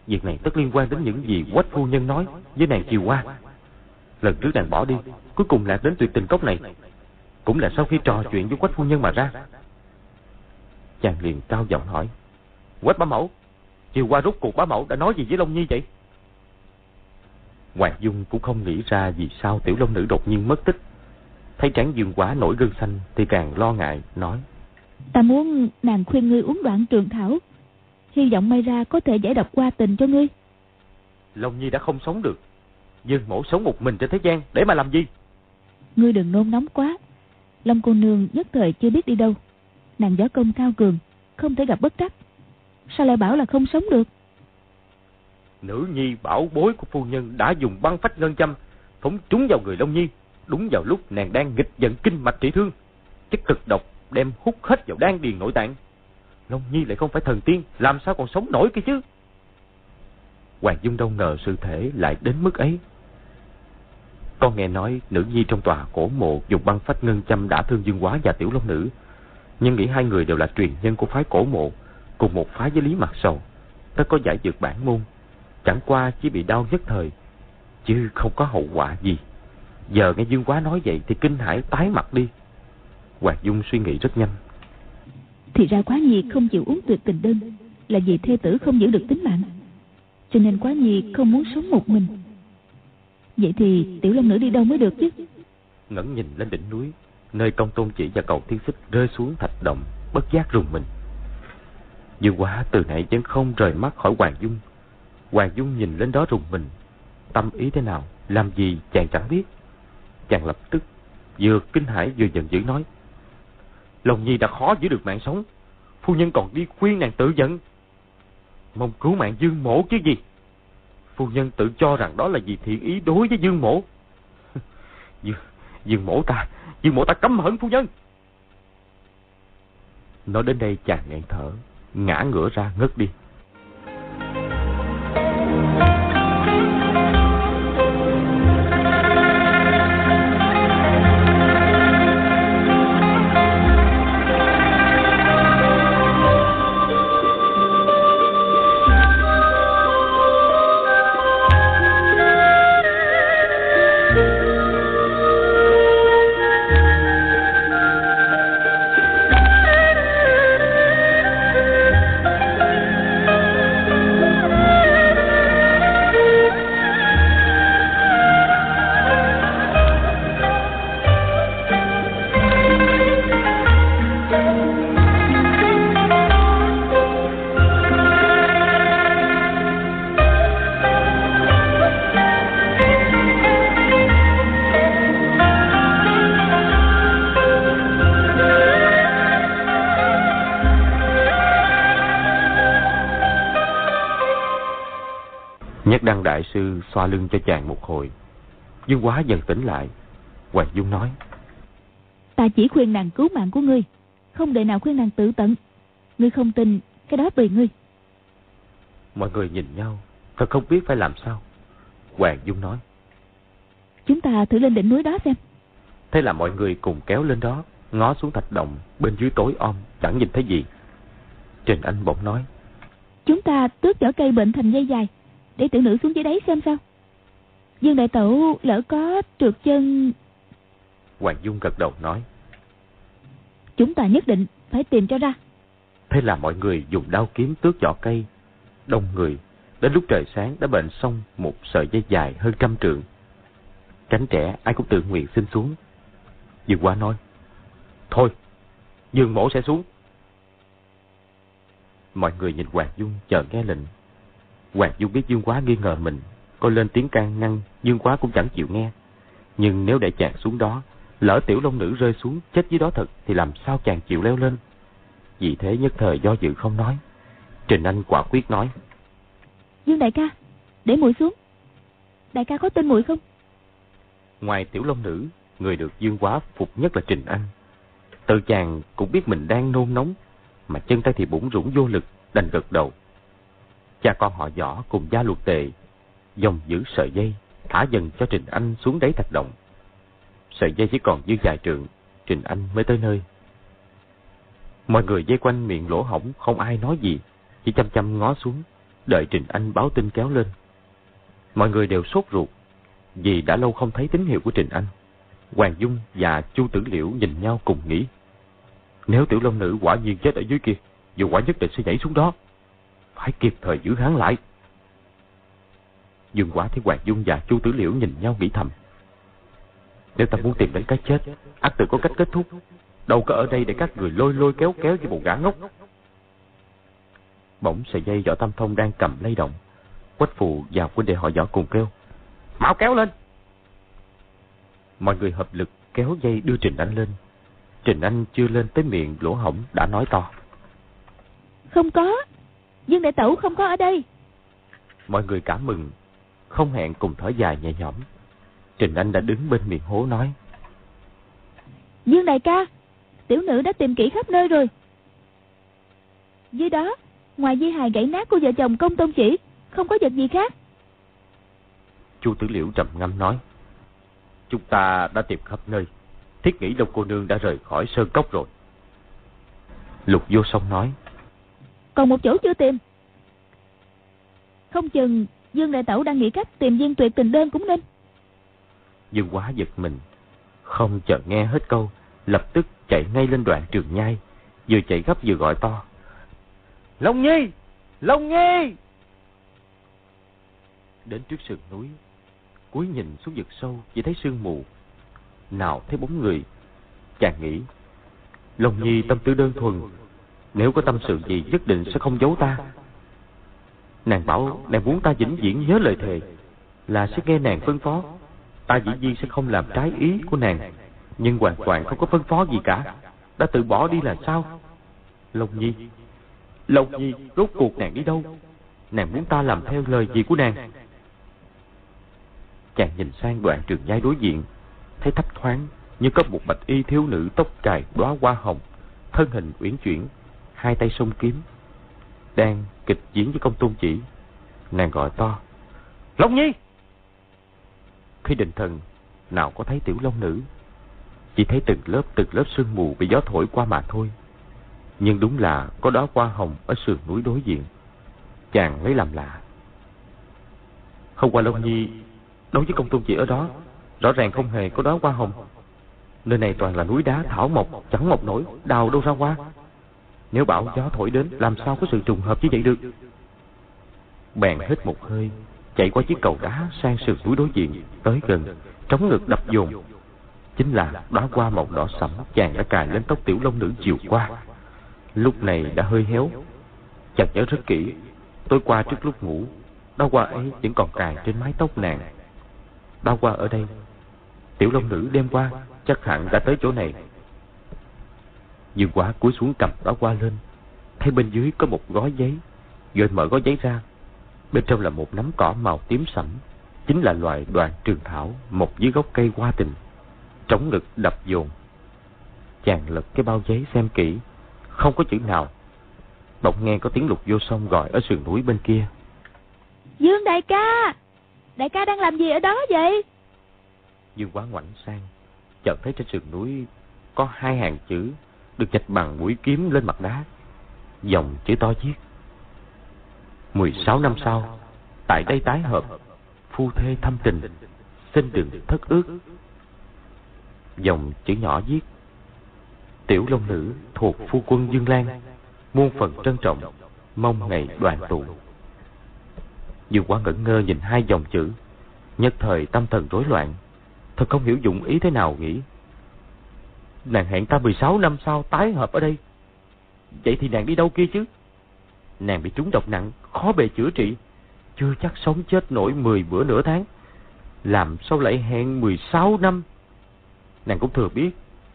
Việc này tất liên quan đến những gì quách phu nhân nói với nàng chiều qua. Lần trước nàng bỏ đi, cuối cùng lạc đến tuyệt tình cốc này. Cũng là sau khi trò chuyện với quách phu nhân mà ra. Chàng liền cao giọng hỏi. Quách bá mẫu Chiều qua rút cuộc bá mẫu đã nói gì với Long Nhi vậy? Hoàng Dung cũng không nghĩ ra vì sao tiểu long nữ đột nhiên mất tích. Thấy trán dương quá nổi gân xanh Thì càng lo ngại nói Ta muốn nàng khuyên ngươi uống đoạn trường thảo. Hy vọng may ra có thể giải độc qua tình cho ngươi. Long Nhi đã không sống được Dương mẫu sống một mình trên thế gian Để mà làm gì? Ngươi đừng nôn nóng quá. Long cô nương nhất thời chưa biết đi đâu Nàng võ công cao cường, Không thể gặp bất trắc. Sao lại bảo là không sống được? Nữ nhi bảo bối của phu nhân đã dùng băng phách ngân châm, Phóng trúng vào người Long Nhi. Đúng vào lúc nàng đang nghịch giận kinh mạch trị thương, Chất cực độc đem hút hết vào đan điền nội tạng. Long Nhi lại không phải thần tiên, Làm sao còn sống nổi kia chứ? Hoàng Dung đâu ngờ sự thể lại đến mức ấy. Con nghe nói nữ nhi trong tòa cổ mộ dùng băng phách ngân châm đã thương dương quá và tiểu long nữ. Nhưng nghĩ hai người đều là truyền nhân của phái cổ mộ cùng một phái với Lý Mặt Sầu, tất có giải dược bản môn. Chẳng qua chỉ bị đau nhất thời, chứ không có hậu quả gì. Giờ nghe Dương Quá nói vậy thì kinh hãi tái mặt đi. Hoàng Dung suy nghĩ rất nhanh. Thì ra quá nhi không chịu uống tuyệt tình đơn là vì thê tử không giữ được tính mạng. Cho nên quá nhi không muốn sống một mình. Vậy thì tiểu long nữ đi đâu mới được chứ? Ngẩng nhìn lên đỉnh núi, nơi công tôn chỉ và cầu thiên xích rơi xuống thạch động, bất giác rùng mình. Dương Quá từ nãy vẫn không rời mắt khỏi Hoàng Dung. Hoàng Dung nhìn lên đó rùng mình. Tâm ý thế nào, làm gì chàng chẳng biết. Chàng lập tức vừa kinh hãi vừa giận dữ nói. Lòng Nhi đã khó giữ được mạng sống. Phu nhân còn đi khuyên nàng tự giận. Mong cứu mạng Dương Mổ chứ gì. Phu nhân tự cho rằng đó là vì thiện ý đối với Dương Mổ. [LAUGHS] Dương, Dương Mổ ta, Dương Mổ ta cấm hận phu nhân. Nói đến đây chàng nghẹn thở, ngã ngửa ra ngất đi. Đại sư xoa lưng cho chàng một hồi. Dương quá dần tỉnh lại. Hoàng Dung nói. Ta chỉ khuyên nàng cứu mạng của ngươi. Không để nào khuyên nàng tự tận. Ngươi không tin, cái đó tùy ngươi. Mọi người nhìn nhau, thật không biết phải làm sao. Hoàng Dung nói. Chúng ta thử lên đỉnh núi đó xem. Thế là mọi người cùng kéo lên đó, ngó xuống thạch động, bên dưới tối om, chẳng nhìn thấy gì. Trình Anh bỗng nói. Chúng ta tước vỏ cây bệnh thành dây dài, để tiểu nữ xuống dưới đấy xem sao. Dương đại tẩu lỡ có trượt chân... Hoàng Dung gật đầu nói. Chúng ta nhất định phải tìm cho ra. Thế là mọi người dùng đao kiếm tước vỏ cây. Đông người, đến lúc trời sáng đã bệnh xong một sợi dây dài hơn trăm trượng. Cánh trẻ ai cũng tự nguyện xin xuống. Dương Quá nói. Thôi, Dương mổ sẽ xuống. Mọi người nhìn Hoàng Dung chờ nghe lệnh. Hoàng Dung biết Dương Quá nghi ngờ mình, cô lên tiếng can ngăn, Dương Quá cũng chẳng chịu nghe. Nhưng nếu để chàng xuống đó, lỡ tiểu long nữ rơi xuống chết dưới đó thật thì làm sao chàng chịu leo lên? Vì thế nhất thời do dự không nói. Trình Anh quả quyết nói. Dương đại ca, để muội xuống. Đại ca có tin muội không? Ngoài tiểu long nữ, người được Dương Quá phục nhất là Trình Anh. Tự chàng cũng biết mình đang nôn nóng, mà chân tay thì bủng rủng vô lực, đành gật đầu. Cha con họ võ cùng gia luật tề, dòng giữ sợi dây, thả dần cho Trình Anh xuống đáy thạch động. Sợi dây chỉ còn dư dài trượng, Trình Anh mới tới nơi. Mọi người dây quanh miệng lỗ hổng không ai nói gì, chỉ chăm chăm ngó xuống, đợi Trình Anh báo tin kéo lên. Mọi người đều sốt ruột, vì đã lâu không thấy tín hiệu của Trình Anh. Hoàng Dung và Chu Tử Liễu nhìn nhau cùng nghĩ. Nếu tiểu long nữ quả nhiên chết ở dưới kia, dù quả nhất định sẽ nhảy xuống đó. Phải kịp thời giữ hắn lại. Dương quá thấy Hoàng Dung và Chu Tử Liễu nhìn nhau nghĩ thầm. Nếu ta muốn tìm đến cái chết, ác tự có cách kết thúc. Đâu có ở đây để các người lôi lôi kéo kéo như một gã ngốc. Bỗng sợi dây võ tam thông đang cầm lay động. Quách phụ và quân đệ họ võ cùng kêu. Mau kéo lên! Mọi người hợp lực kéo dây đưa Trình Anh lên. Trình Anh chưa lên tới miệng lỗ hổng đã nói to. Không có. Dương đại tẩu không có ở đây. Mọi người cảm mừng, không hẹn cùng thở dài nhẹ nhõm. Trình Anh đã đứng bên miệng hố nói. Dương đại ca, tiểu nữ đã tìm kỹ khắp nơi rồi. Dưới đó, ngoài di hài gãy nát của vợ chồng công tôn chỉ, không có vật gì khác. Chu Tử Liễu trầm ngâm nói. Chúng ta đã tìm khắp nơi. Thiết nghĩ Đông cô nương đã rời khỏi sơn cốc rồi. Lục vô song nói. Còn một chỗ chưa tìm. Không chừng Dương Đại Tẩu đang nghĩ cách tìm viên tuyệt tình đơn cũng nên. Dương quá giật mình, không chờ nghe hết câu, lập tức chạy ngay lên đoạn trường nhai, vừa chạy gấp vừa gọi to. Long Nhi! Long Nhi! Đến trước sườn núi, cúi nhìn xuống vực sâu chỉ thấy sương mù. Nào thấy bóng người, chàng nghĩ, Long Nhi tâm tư đơn thuần, nếu có tâm sự gì nhất định sẽ không giấu ta. Nàng bảo nàng muốn ta vĩnh viễn nhớ lời thề, là sẽ nghe nàng phân phó. Ta dĩ nhiên sẽ không làm trái ý của nàng, nhưng hoàn toàn không có phân phó gì cả. Đã tự bỏ đi là sao? Long Nhi, Long Nhi, rốt cuộc nàng đi đâu? Nàng muốn ta làm theo lời gì của nàng? Chàng nhìn sang đoạn trường giai đối diện, thấy thấp thoáng như có một bạch y thiếu nữ tóc cài đóa hoa hồng, thân hình uyển chuyển, hai tay song kiếm, đang kịch diễn với công tôn chỉ. Nàng gọi to, Long Nhi! Khi định thần, nào có thấy tiểu long nữ, chỉ thấy từng lớp từng lớp sương mù bị gió thổi qua mà thôi. Nhưng đúng là có đó hoa hồng ở sườn núi đối diện. Chàng lấy làm lạ. Hôm qua Long Nhi đối với công tôn chỉ ở đó, rõ ràng không hề có đó hoa hồng. Nơi này toàn là núi đá thảo mộc, chẳng mọc nổi, đào đâu ra hoa. Nếu bão gió thổi đến, làm sao có sự trùng hợp như vậy được? Bèn hít một hơi, chạy qua chiếc cầu đá sang sườn núi đối diện, tới gần, trống ngực đập dồn. Chính là đóa hoa màu đỏ sẫm chàng đã cài lên tóc tiểu long nữ chiều qua. Lúc này đã hơi héo. Chàng nhớ rất kỹ, tối qua trước lúc ngủ, đóa hoa ấy vẫn còn cài trên mái tóc nàng. Đóa hoa ở đây, tiểu long nữ đêm qua chắc hẳn đã tới chỗ này. Dương quá cúi xuống cầm đóa hoa lên, thấy bên dưới có một gói giấy, rồi mở gói giấy ra. Bên trong là một nắm cỏ màu tím sẫm, chính là loài đoàn trường thảo một dưới gốc cây hoa tình. Trống ngực đập dồn. Chàng lật cái bao giấy xem kỹ, không có chữ nào. Bỗng nghe có tiếng lục vô sông gọi ở sườn núi bên kia. Dương đại ca! Đại ca đang làm gì ở đó vậy? Dương quá ngoảnh sang, chợt thấy trên sườn núi có hai hàng chữ được chạch bằng mũi kiếm lên mặt đá. Dòng chữ to viết. 16 năm sau, tại đây tái hợp, phu thê thâm tình, xin đừng thất ước. Dòng chữ nhỏ viết. Tiểu Long Nữ thuộc phu quân Dương Lan, muôn phần trân trọng, mong ngày đoàn tụ. Dương quá ngẩn ngơ nhìn hai dòng chữ, nhất thời tâm thần rối loạn, thật không hiểu dụng ý thế nào nghĩ. Nàng hẹn ta 16 năm sau tái hợp ở đây. Vậy thì nàng đi đâu kia chứ? Nàng bị trúng độc nặng, khó bề chữa trị. Chưa chắc sống chết nổi 10 bữa nửa tháng. Làm sao lại hẹn 16 năm? Nàng cũng thừa biết,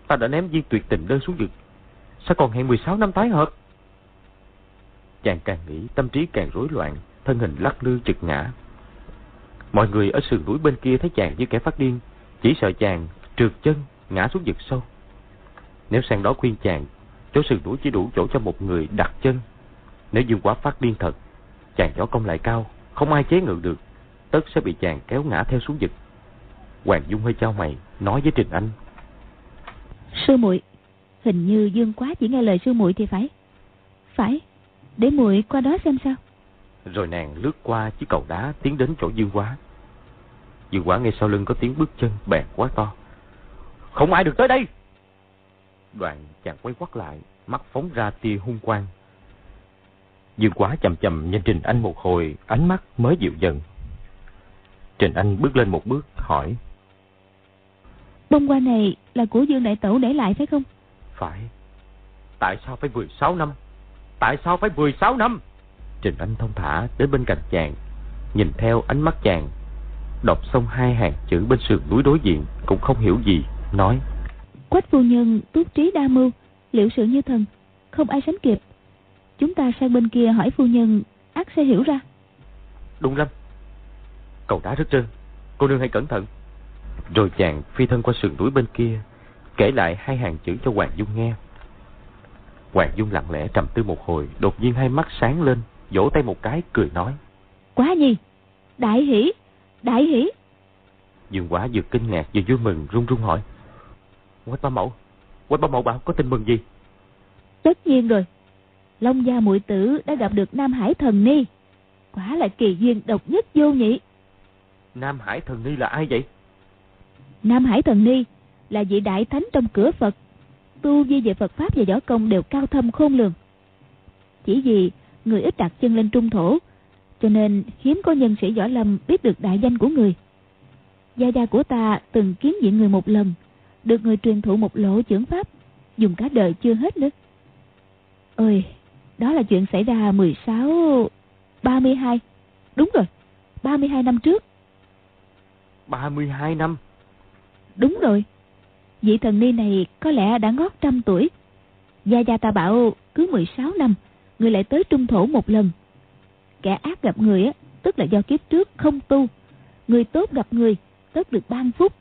ta đã ném viên tuyệt tình đơn xuống vực. Sao còn hẹn 16 năm tái hợp? Chàng càng nghĩ, tâm trí càng rối loạn, thân hình lắc lư chực ngã. Mọi người ở sườn núi bên kia thấy chàng như kẻ phát điên, chỉ sợ chàng trượt chân, ngã xuống vực sâu. Nếu sang đó khuyên chàng, chỗ sườn núi chỉ đủ chỗ cho một người đặt chân. Nếu dương quá phát điên thật, chàng võ công lại cao, không ai chế ngự được, tất sẽ bị chàng kéo ngã theo xuống vực. Hoàng Dung hơi trao mày, nói với Trình Anh. Sư muội hình như Dương quá chỉ nghe lời sư muội thì phải. Phải, để muội qua đó xem sao. Rồi nàng lướt qua chiếc cầu đá tiến đến chỗ Dương quá. Dương quá nghe sau lưng có tiếng bước chân bèn quá to. Không ai được tới đây! Đoạn chàng quay quắt lại, mắt phóng ra tia hung quang. Dương quá chầm chầm nhìn Trình Anh một hồi, ánh mắt mới dịu dần. Trình Anh bước lên một bước, hỏi. Bông hoa này là của Dương Đại Tẩu để lại phải không? Phải. Tại sao phải 16 năm? Tại sao phải 16 năm? Trình Anh thông thả đến bên cạnh chàng, nhìn theo ánh mắt chàng. Đọc xong hai hàng chữ bên sườn núi đối diện, cũng không hiểu gì, nói. Quách phu nhân túc trí đa mưu, liệu sự như thần, không ai sánh kịp. Chúng ta sang bên kia hỏi phu nhân, ác sẽ hiểu ra. Đúng lắm. Cầu đá rất trơn, cô nương hãy cẩn thận. Rồi chàng phi thân qua sườn núi bên kia, kể lại hai hàng chữ cho Hoàng Dung nghe. Hoàng Dung lặng lẽ trầm tư một hồi, đột nhiên hai mắt sáng lên, vỗ tay một cái, cười nói. Quá gì? Đại hỷ, đại hỷ. Dương quả vừa kinh ngạc vừa vui mừng, run run hỏi. Quách ba mẫu, Quách ba mẫu bảo có tin mừng gì? Tất nhiên rồi. Long gia muội tử đã gặp được Nam Hải thần ni. Quả là kỳ duyên độc nhất vô nhị. Nam Hải Thần Ni là ai vậy? Nam Hải Thần Ni là vị đại thánh trong cửa Phật. Tu vi về Phật Pháp và võ công đều cao thâm khôn lường. Chỉ vì người ít đặt chân lên trung thổ, cho nên hiếm có nhân sĩ võ lâm biết được đại danh của người. Gia gia của ta từng kiến diện người một lần, được người truyền thụ một lộ trưởng pháp, dùng cả đời chưa hết nữa. Ôi, đó là chuyện xảy ra 16... 32. Đúng rồi, 32 năm trước. 32 năm? Đúng rồi. Vị thần ni này có lẽ đã ngót trăm tuổi. Gia Gia ta bảo cứ 16 năm, người lại tới trung thổ một lần. Kẻ ác gặp người á, tức là do kiếp trước không tu. Người tốt gặp người, tất được ban phúc.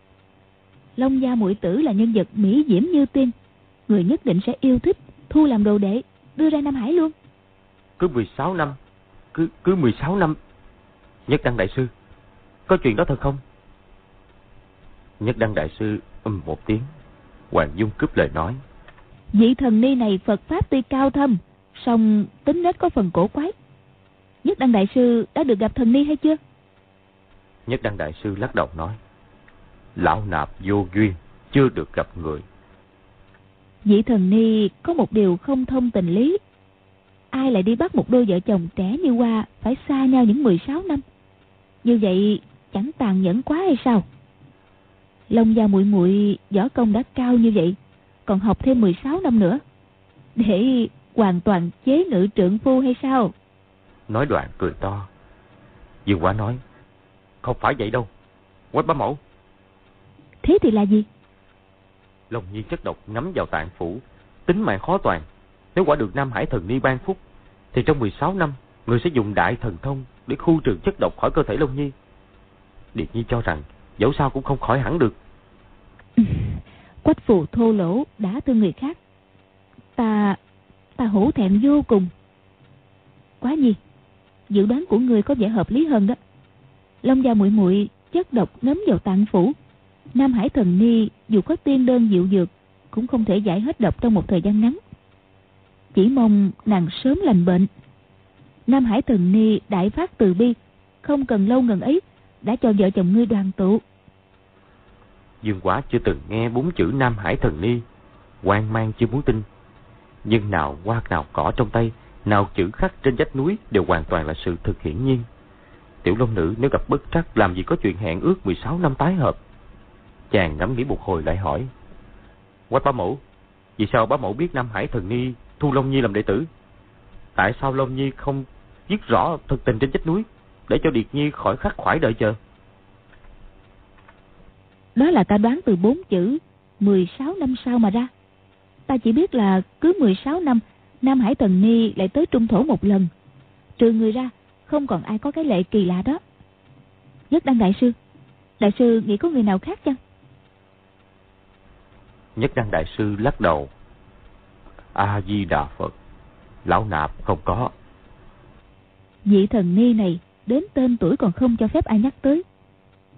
Long gia muội tử là nhân vật mỹ diễm như tiên. Người nhất định sẽ yêu thích, thu làm đồ đệ, đưa ra Nam Hải luôn. Cứ 16 năm, cứ cứ 16 năm. Nhất Đăng Đại Sư, có chuyện đó thật không? Nhất Đăng Đại Sư um một tiếng. Hoàng Dung cướp lời nói. Vị thần ni này Phật Pháp tuy cao thâm, song tính nết có phần cổ quái. Nhất Đăng Đại Sư đã được gặp thần ni hay chưa? Nhất Đăng Đại Sư lắc đầu nói. Lão nạp vô duyên, chưa được gặp người. Vị thần ni có một điều không thông tình lý. Ai lại đi bắt một đôi vợ chồng trẻ như Hoa phải xa nhau những 16 năm? Như vậy chẳng tàn nhẫn quá hay sao? Long gia muội muội võ công đã cao như vậy, còn học thêm 16 năm nữa. Để hoàn toàn chế ngự trượng phu hay sao? Nói đoạn cười to. Dương quá nói, không phải vậy đâu. Quách bá mẫu. Thế thì là gì? Long nhi chất độc ngắm vào tạng phủ, tính mạng khó toàn. Nếu quả được Nam Hải thần ni ban phúc, thì trong 16 năm, người sẽ dùng đại thần thông để khu trừ chất độc khỏi cơ thể Long Nhi. Điệt Nhi cho rằng, dẫu sao cũng không khỏi hẳn được. [LAUGHS] Quách phù thô lỗ đã thương người khác. Ta, ta hổ thẹn vô cùng. Quá nhi, dự đoán của người có vẻ hợp lý hơn đó. Long gia muội muội chất độc ngấm vào tạng phủ. Nam Hải thần ni dù có tiên đơn dịu dược cũng không thể giải hết độc trong một thời gian ngắn. Chỉ mong nàng sớm lành bệnh. Nam Hải thần ni đại phát từ bi, không cần lâu ngần ấy đã cho vợ chồng ngươi đoàn tụ. Dương Quá chưa từng nghe bốn chữ Nam Hải Thần Ni, quan mang chưa muốn tin. Nhưng nào hoa nào cỏ trong tay, nào chữ khắc trên vách núi đều hoàn toàn là sự thực hiển nhiên. Tiểu Long Nữ nếu gặp bất trắc làm gì có chuyện hẹn ước 16 năm tái hợp. Chàng ngẫm nghĩ một hồi lại hỏi. Quách bá mẫu, vì sao bá mẫu biết Nam Hải Thần Ni thu Long Nhi làm đệ tử? Tại sao Long Nhi không viết rõ thực tình trên vách núi, để cho Điệt Nhi khỏi khắc khoải đợi chờ? Đó là ta đoán từ bốn chữ 16 năm sau mà ra. Ta chỉ biết là cứ 16 năm Nam Hải Tần Ni lại tới Trung Thổ một lần. Trừ người ra, không còn ai có cái lệ kỳ lạ đó. Nhất Đăng Đại Sư, Đại Sư nghĩ có người nào khác chăng? Nhất Đăng Đại Sư lắc đầu. A-di-đà Phật, lão nạp không có. Vị thần ni này đến tên tuổi còn không cho phép ai nhắc tới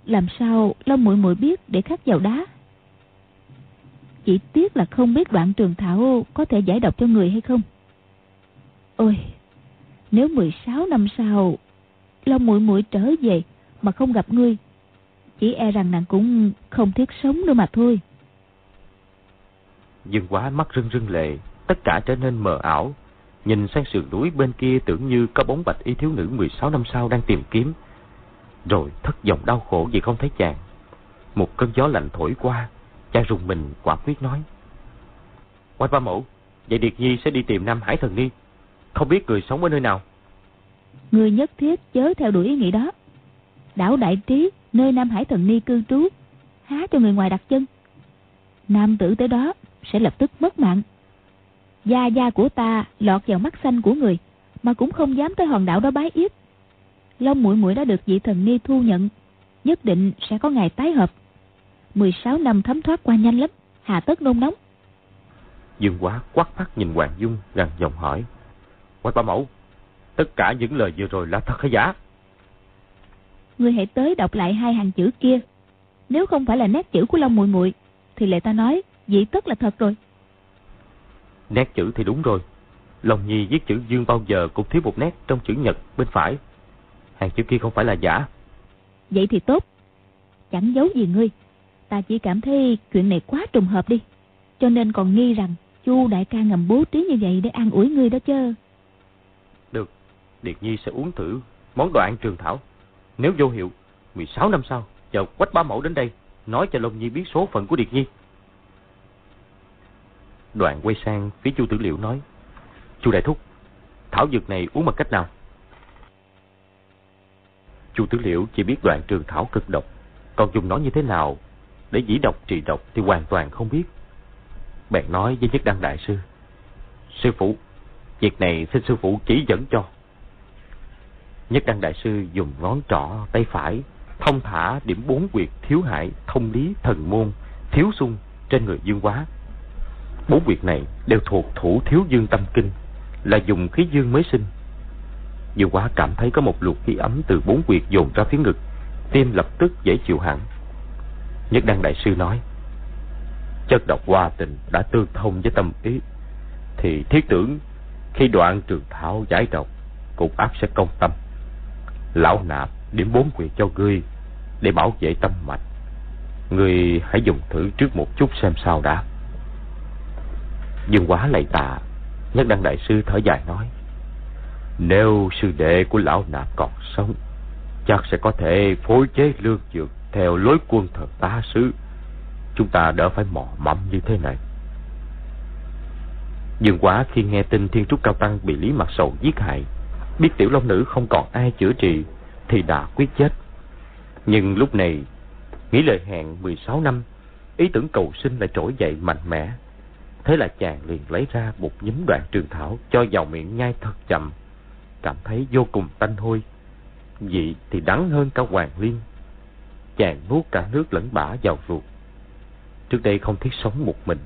làm sao Long muội muội biết để khắc vào đá. Chỉ tiếc là không biết đoạn trường thảo có thể giải độc cho người hay không. Ôi, nếu 16 năm sau Long muội muội trở về mà không gặp ngươi, chỉ e rằng nàng cũng không thiết sống nữa mà thôi. Dương quá mắt rưng rưng lệ, tất cả trở nên mờ ảo. Nhìn sang sườn núi bên kia tưởng như có bóng bạch y thiếu nữ 16 năm sau đang tìm kiếm rồi thất vọng đau khổ vì không thấy chàng. Một cơn gió lạnh thổi qua, cha rùng mình quả quyết nói. Quách ba mẫu, vậy Điệt Nhi sẽ đi tìm Nam Hải Thần Ni. Không biết người sống ở nơi nào. Người nhất thiết chớ theo đuổi ý nghĩ đó. Đảo Đại Trí, nơi Nam Hải Thần Ni cư trú, há cho người ngoài đặt chân. Nam tử tới đó sẽ lập tức mất mạng. Gia gia của ta lọt vào mắt xanh của người, mà cũng không dám tới hòn đảo đó bái yết. Long mũi mũi đã được vị thần ni thu nhận, nhất định sẽ có ngày tái hợp. 16 năm thấm thoát qua nhanh lắm, hà tất nôn nóng. Dương quá quát mắt nhìn Hoàng Dung gần giọng hỏi. Quách ba mẫu, tất cả những lời vừa rồi là thật hay giả? Ngươi hãy tới đọc lại hai hàng chữ kia. Nếu không phải là nét chữ của Long muội muội thì lệ ta nói, dĩ tất là thật rồi. Nét chữ thì đúng rồi. Long Nhi viết chữ Dương bao giờ cũng thiếu một nét trong chữ nhật bên phải. Hàng chữ kia không phải là giả. Vậy thì tốt. Chẳng giấu gì ngươi. Ta chỉ cảm thấy chuyện này quá trùng hợp đi. Cho nên còn nghi rằng Chu đại ca ngầm bố trí như vậy để an ủi ngươi đó chứ. Được, Điệt Nhi sẽ uống thử món đồ ăn trường thảo. Nếu vô hiệu, 16 năm sau, chờ quách ba mẫu đến đây, nói cho Long Nhi biết số phận của Điệt Nhi. Đoạn quay sang phía Chu Tử Liệu nói, Chu Đại Thúc, thảo dược này uống bằng cách nào? Chu Tử Liệu chỉ biết đoạn trường thảo cực độc, còn dùng nó như thế nào để dĩ độc trị độc thì hoàn toàn không biết. Bèn nói với Nhất Đăng Đại Sư, Sư phụ, việc này xin sư phụ chỉ dẫn cho. Nhất Đăng Đại Sư dùng ngón trỏ tay phải, thông thả điểm bốn quyệt thiếu hại, thông lý, thần môn, thiếu sung trên người dương quá. Bốn quyệt này đều thuộc thủ thiếu dương tâm kinh, là dùng khí dương mới sinh. Dương quá cảm thấy có một luồng khí ấm từ bốn quyệt dồn ra phía ngực, tim lập tức dễ chịu hẳn. Nhất Đăng Đại Sư nói, chất độc hoa tình đã tương thông với tâm ý, thì thiết tưởng khi đoạn trường thảo giải độc, cục áp sẽ công tâm. Lão nạp điểm bốn quyệt cho ngươi để bảo vệ tâm mạch. Ngươi hãy dùng thử trước một chút xem sao đã. Dương quá lạy tạ, Nhất Đăng Đại Sư thở dài nói, Nếu sư đệ của lão nạp còn sống, chắc sẽ có thể phối chế lương dược theo lối quân thần tá sứ. Chúng ta đỡ phải mò mẫm như thế này. Dương quá khi nghe tin Thiên Trúc Cao Tăng bị Lý Mặt Sầu giết hại, biết tiểu long nữ không còn ai chữa trị, thì đã quyết chết. Nhưng lúc này, nghĩ lời hẹn 16 năm, ý tưởng cầu sinh lại trỗi dậy mạnh mẽ. Thế là chàng liền lấy ra một nhúm đoạn trường thảo cho vào miệng nhai thật chậm, cảm thấy vô cùng tanh hôi. Vị thì đắng hơn cả hoàng liên. Chàng nuốt cả nước lẫn bã vào ruột. Trước đây không thiết sống một mình,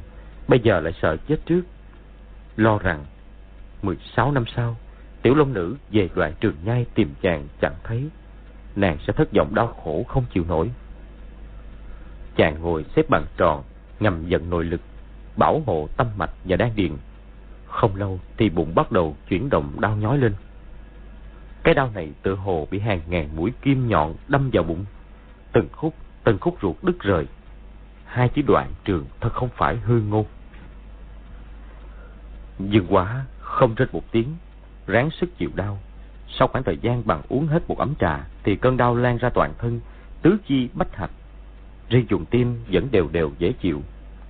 bây giờ lại sợ chết trước. Lo rằng 16 năm sau, tiểu long nữ về đoạn trường nhai tìm chàng chẳng thấy. Nàng sẽ thất vọng đau khổ không chịu nổi. Chàng ngồi xếp bằng tròn, ngầm giận nội lực, bảo hộ tâm mạch và đan điền. Không lâu thì bụng bắt đầu chuyển động đau nhói lên. Cái đau này tự hồ bị hàng ngàn mũi kim nhọn đâm vào bụng. Từng khúc, từng khúc ruột đứt rời. Hai chữ đoạn trường thật không phải hư ngôn. dừng quá không rên một tiếng, ráng sức chịu đau. Sau khoảng thời gian bằng uống hết một ấm trà, thì cơn đau lan ra toàn thân, tứ chi bách hạch. Riêng dùng tim vẫn đều đều dễ chịu,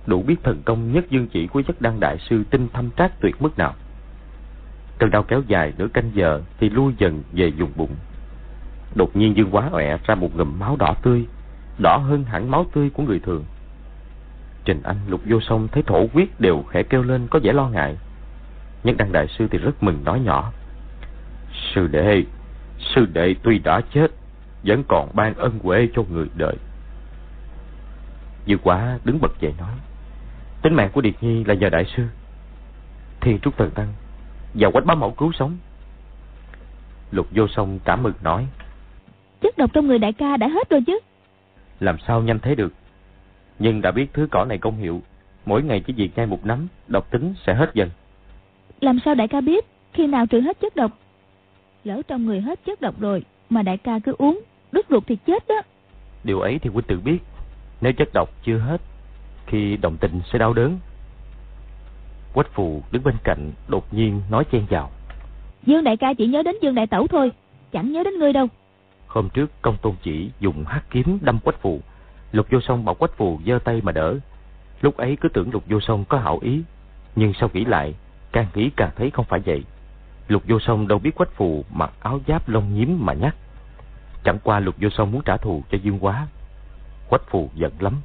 đủ biết thần công nhất dương chỉ của chất đăng đại sư tinh thâm trác tuyệt mức nào. Cơn đau kéo dài nửa canh giờ thì lui dần về vùng bụng. Đột nhiên dương quá ọe ra một ngụm máu đỏ tươi, đỏ hơn hẳn máu tươi của người thường. Trình Anh lục vô sông thấy thổ quyết đều khẽ kêu lên có vẻ lo ngại. Nhất đăng đại sư thì rất mừng nói nhỏ. Sư đệ, sư đệ tuy đã chết, vẫn còn ban ân huệ cho người đời. Dương quá đứng bật dậy nói. Tính mạng của Điệt Nhi là nhờ đại sư. Thiên Trúc Thần Tăng và quách bá mẫu cứu sống. Lục vô song cảm mừng nói. Chất độc trong người đại ca đã hết rồi chứ. Làm sao nhanh thế được. Nhưng đã biết thứ cỏ này công hiệu. Mỗi ngày chỉ việc nhai một nắm, độc tính sẽ hết dần. Làm sao đại ca biết khi nào trừ hết chất độc? Lỡ trong người hết chất độc rồi mà đại ca cứ uống, đứt ruột thì chết đó. Điều ấy thì huynh tự biết. Nếu chất độc chưa hết, khi đồng tình sẽ đau đớn. Quách phù đứng bên cạnh đột nhiên nói chen vào. Dương đại ca chỉ nhớ đến Dương đại tẩu thôi, chẳng nhớ đến ngươi đâu. Hôm trước công tôn chỉ dùng hắc kiếm đâm quách phù. Lục vô song bảo quách phù giơ tay mà đỡ. Lúc ấy cứ tưởng lục vô song có hảo ý. Nhưng sau nghĩ lại, càng nghĩ càng thấy không phải vậy. Lục vô song đâu biết quách phù mặc áo giáp lông nhím mà nhắc. Chẳng qua lục vô song muốn trả thù cho dương quá. Quách phù giận lắm.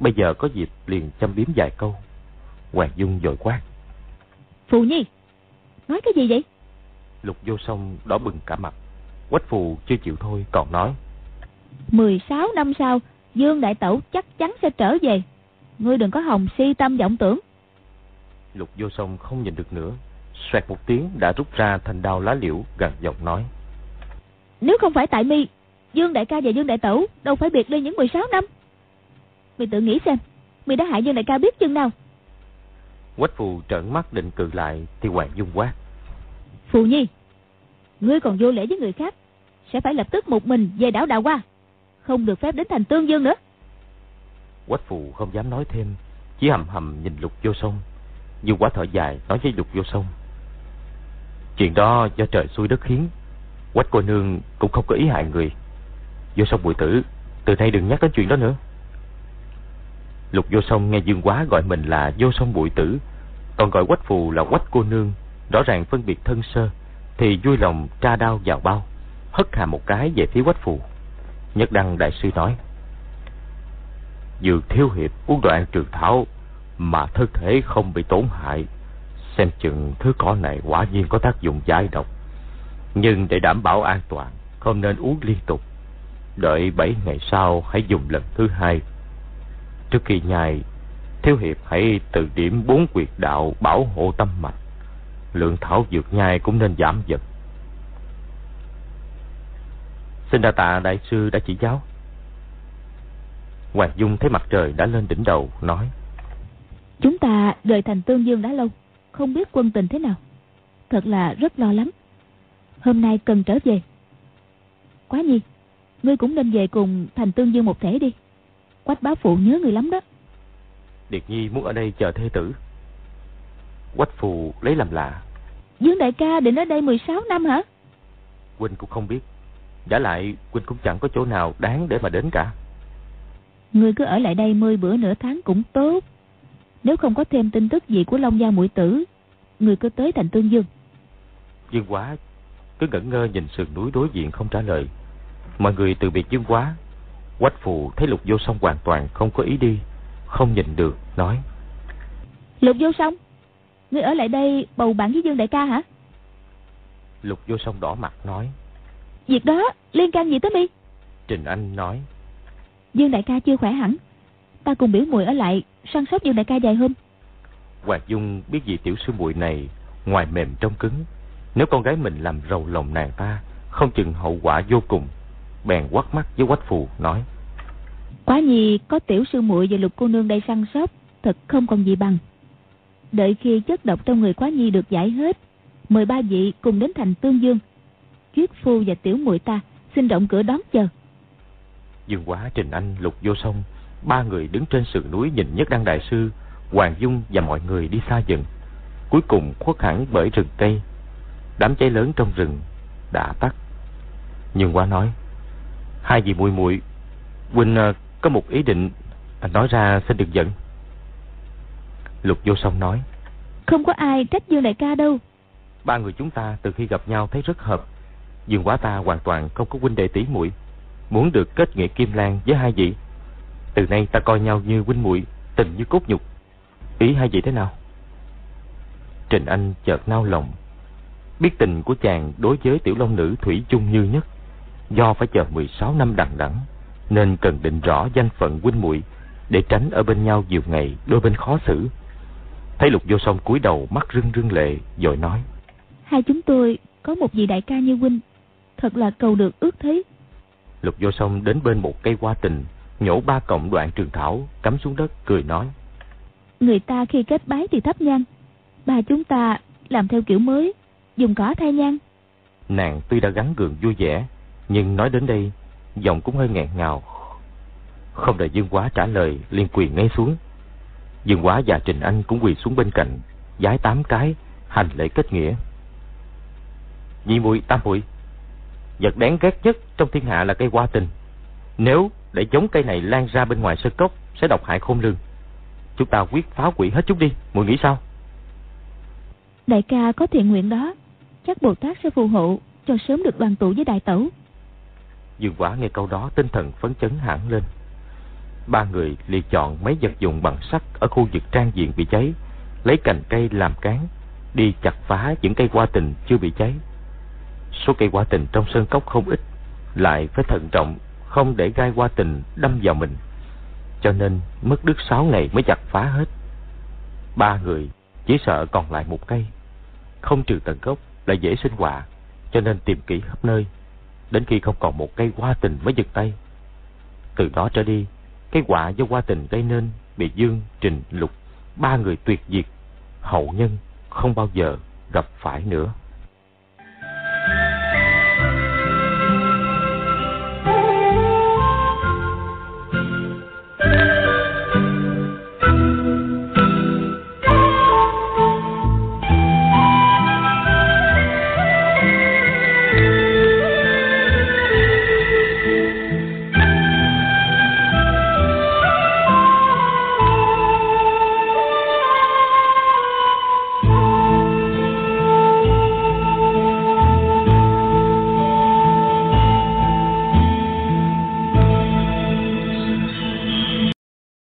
Bây giờ có dịp liền châm biếm vài câu. Hoàng Dung dội quát. Phù Nhi, nói cái gì vậy? Lục vô song đỏ bừng cả mặt. Quách phù chưa chịu thôi còn nói. 16 năm sau, Dương Đại Tẩu chắc chắn sẽ trở về. Ngươi đừng có hồng si tâm vọng tưởng. Lục vô song không nhìn được nữa. Xoẹt một tiếng đã rút ra thành đao lá liễu gần giọng nói. Nếu không phải tại mi, Dương Đại ca và Dương Đại Tẩu đâu phải biệt ly những 16 năm. Mày tự nghĩ xem, mày đã hại Dương Đại ca biết chừng nào. Quách phù trợn mắt định cự lại thì Hoàng Dung quát. Phù Nhi, ngươi còn vô lễ với người khác, sẽ phải lập tức một mình về đảo Đào Hoa. Không được phép đến thành Tương Dương nữa. Quách phù không dám nói thêm, chỉ hầm hầm nhìn lục vô sông. Dương quá thở dài nói với lục vô sông. Chuyện đó do trời xui đất khiến. Quách cô nương cũng không có ý hại người. Vô sông bụi tử, từ nay đừng nhắc đến chuyện đó nữa. Lục vô sông nghe Dương quá gọi mình là vô sông bụi tử, còn gọi quách phù là quách cô nương, rõ ràng phân biệt thân sơ, thì vui lòng tra đao vào bao, hất hà một cái về phía quách phù. Nhất đăng đại sư nói, Dược thiếu hiệp uống đoạn trường thảo mà thân thể không bị tổn hại, xem chừng thứ cỏ này quả nhiên có tác dụng giải độc. Nhưng để đảm bảo an toàn, không nên uống liên tục. Đợi bảy ngày sau hãy dùng lần thứ hai. Trước khi nhai, thiếu hiệp hãy từ điểm bốn quyệt đạo bảo hộ tâm mạch. Lượng thảo dược nhai cũng nên giảm dần. Xin đa tạ đại sư đã chỉ giáo. Hoàng Dung thấy mặt trời đã lên đỉnh đầu, nói. Chúng ta rời thành Tương Dương đã lâu, không biết quân tình thế nào. Thật là rất lo lắng. Hôm nay cần trở về. Quá nhi, ngươi cũng nên về cùng thành Tương Dương một thể đi. Quách bá phụ nhớ người lắm đó. Điệt Nhi muốn ở đây chờ thê tử. Quách phù lấy làm lạ. Dương đại ca định ở đây 16 năm hả? Huynh cũng không biết. Giả lại Huynh cũng chẳng có chỗ nào đáng để mà đến cả. Ngươi cứ ở lại đây 10 bữa nửa tháng cũng tốt. Nếu không có thêm tin tức gì của Long Gia mũi tử, người cứ tới thành Tương Dương. Dương Quá cứ ngẩn ngơ nhìn sườn núi đối diện không trả lời. Mọi người từ biệt Dương Quá. Quách Phù thấy Lục Vô Song hoàn toàn không có ý đi, không nhìn được, nói. Lục Vô Song, ngươi ở lại đây bầu bạn với Dương Đại ca hả? Lục Vô Song đỏ mặt nói. Việc đó liên can gì tới mi? Trình Anh nói. Dương Đại ca chưa khỏe hẳn, ta cùng biểu muội ở lại săn sóc Dương Đại ca vài hôm. Hoàng Dung biết gì tiểu sư muội này ngoài mềm trong cứng, nếu con gái mình làm rầu lòng nàng ta, không chừng hậu quả vô cùng. Bèn quắt mắt với quách phù nói: Quá nhi có tiểu sư muội và lục cô nương đây săn sóc, thật không còn gì bằng. Đợi khi chất độc trong người quá nhi được giải hết, mời ba vị cùng đến thành Tương Dương. Chuyết phu và tiểu muội ta xin động cửa đón chờ. Dương Quá, Trình Anh, Lục Vô Sông, ba người đứng trên sườn núi nhìn Nhất Đăng Đại Sư, Hoàng Dung và mọi người đi xa dần. Cuối cùng khuất hẳn bởi rừng cây. Đám cháy lớn trong rừng đã tắt. Nhưng Quá nói, hai vị muội muội, huynh à, có một ý định, à, nói ra xin đừng giận. Lục Vô Sông nói, không có ai trách Dương Đại ca đâu. Ba người chúng ta từ khi gặp nhau thấy rất hợp. Dương Quá ta hoàn toàn không có huynh đệ tỷ muội muốn được kết nghĩa kim lan với hai vị. Từ nay ta coi nhau như huynh muội, tình như cốt nhục. Ý hai vị thế nào? Trình Anh chợt nao lòng. Biết tình của chàng đối với tiểu long nữ thủy chung như nhất, do phải chờ 16 năm đằng đẵng nên cần định rõ danh phận huynh muội để tránh ở bên nhau nhiều ngày đôi bên khó xử. Thấy Lục Vô Song cúi đầu mắt rưng rưng lệ, rồi nói: Hai chúng tôi có một vị đại ca như huynh, thật là cầu được ước thấy. Lục vô sông đến bên một cây hoa tình, nhổ ba cọng đoạn trường thảo, cắm xuống đất, cười nói. Người ta khi kết bái thì thấp nhang, ba chúng ta làm theo kiểu mới, dùng cỏ thay nhang. Nàng tuy đã gắn gượng vui vẻ, nhưng nói đến đây, giọng cũng hơi nghẹn ngào. Không đợi Dương Quá trả lời, liền quỳ ngay xuống. Dương Quá và Trình Anh cũng quỳ xuống bên cạnh, giái tám cái, hành lễ kết nghĩa. Nhị muội tam muội Vật đáng ghét nhất trong thiên hạ là cây hoa tình. Nếu để giống cây này lan ra bên ngoài sơ cốc sẽ độc hại khôn lường. Chúng ta quyết phá quỷ hết chúng đi, muội nghĩ sao? Đại ca có thiện nguyện đó, chắc Bồ Tát sẽ phù hộ cho sớm được đoàn tụ với đại tẩu. Dương quả nghe câu đó tinh thần phấn chấn hẳn lên. Ba người liền chọn mấy vật dụng bằng sắt ở khu vực trang diện bị cháy, lấy cành cây làm cán, đi chặt phá những cây hoa tình chưa bị cháy Số cây hoa tình trong sơn cốc không ít, lại phải thận trọng, không để gai hoa tình đâm vào mình. Cho nên mất đứt sáu ngày mới chặt phá hết. Ba người chỉ sợ còn lại một cây. Không trừ tận gốc lại dễ sinh họa, cho nên tìm kỹ khắp nơi. Đến khi không còn một cây hoa tình mới giật tay. Từ đó trở đi, cái quả do hoa tình gây nên bị Dương, Trình, Lục, ba người tuyệt diệt, hậu nhân không bao giờ gặp phải nữa.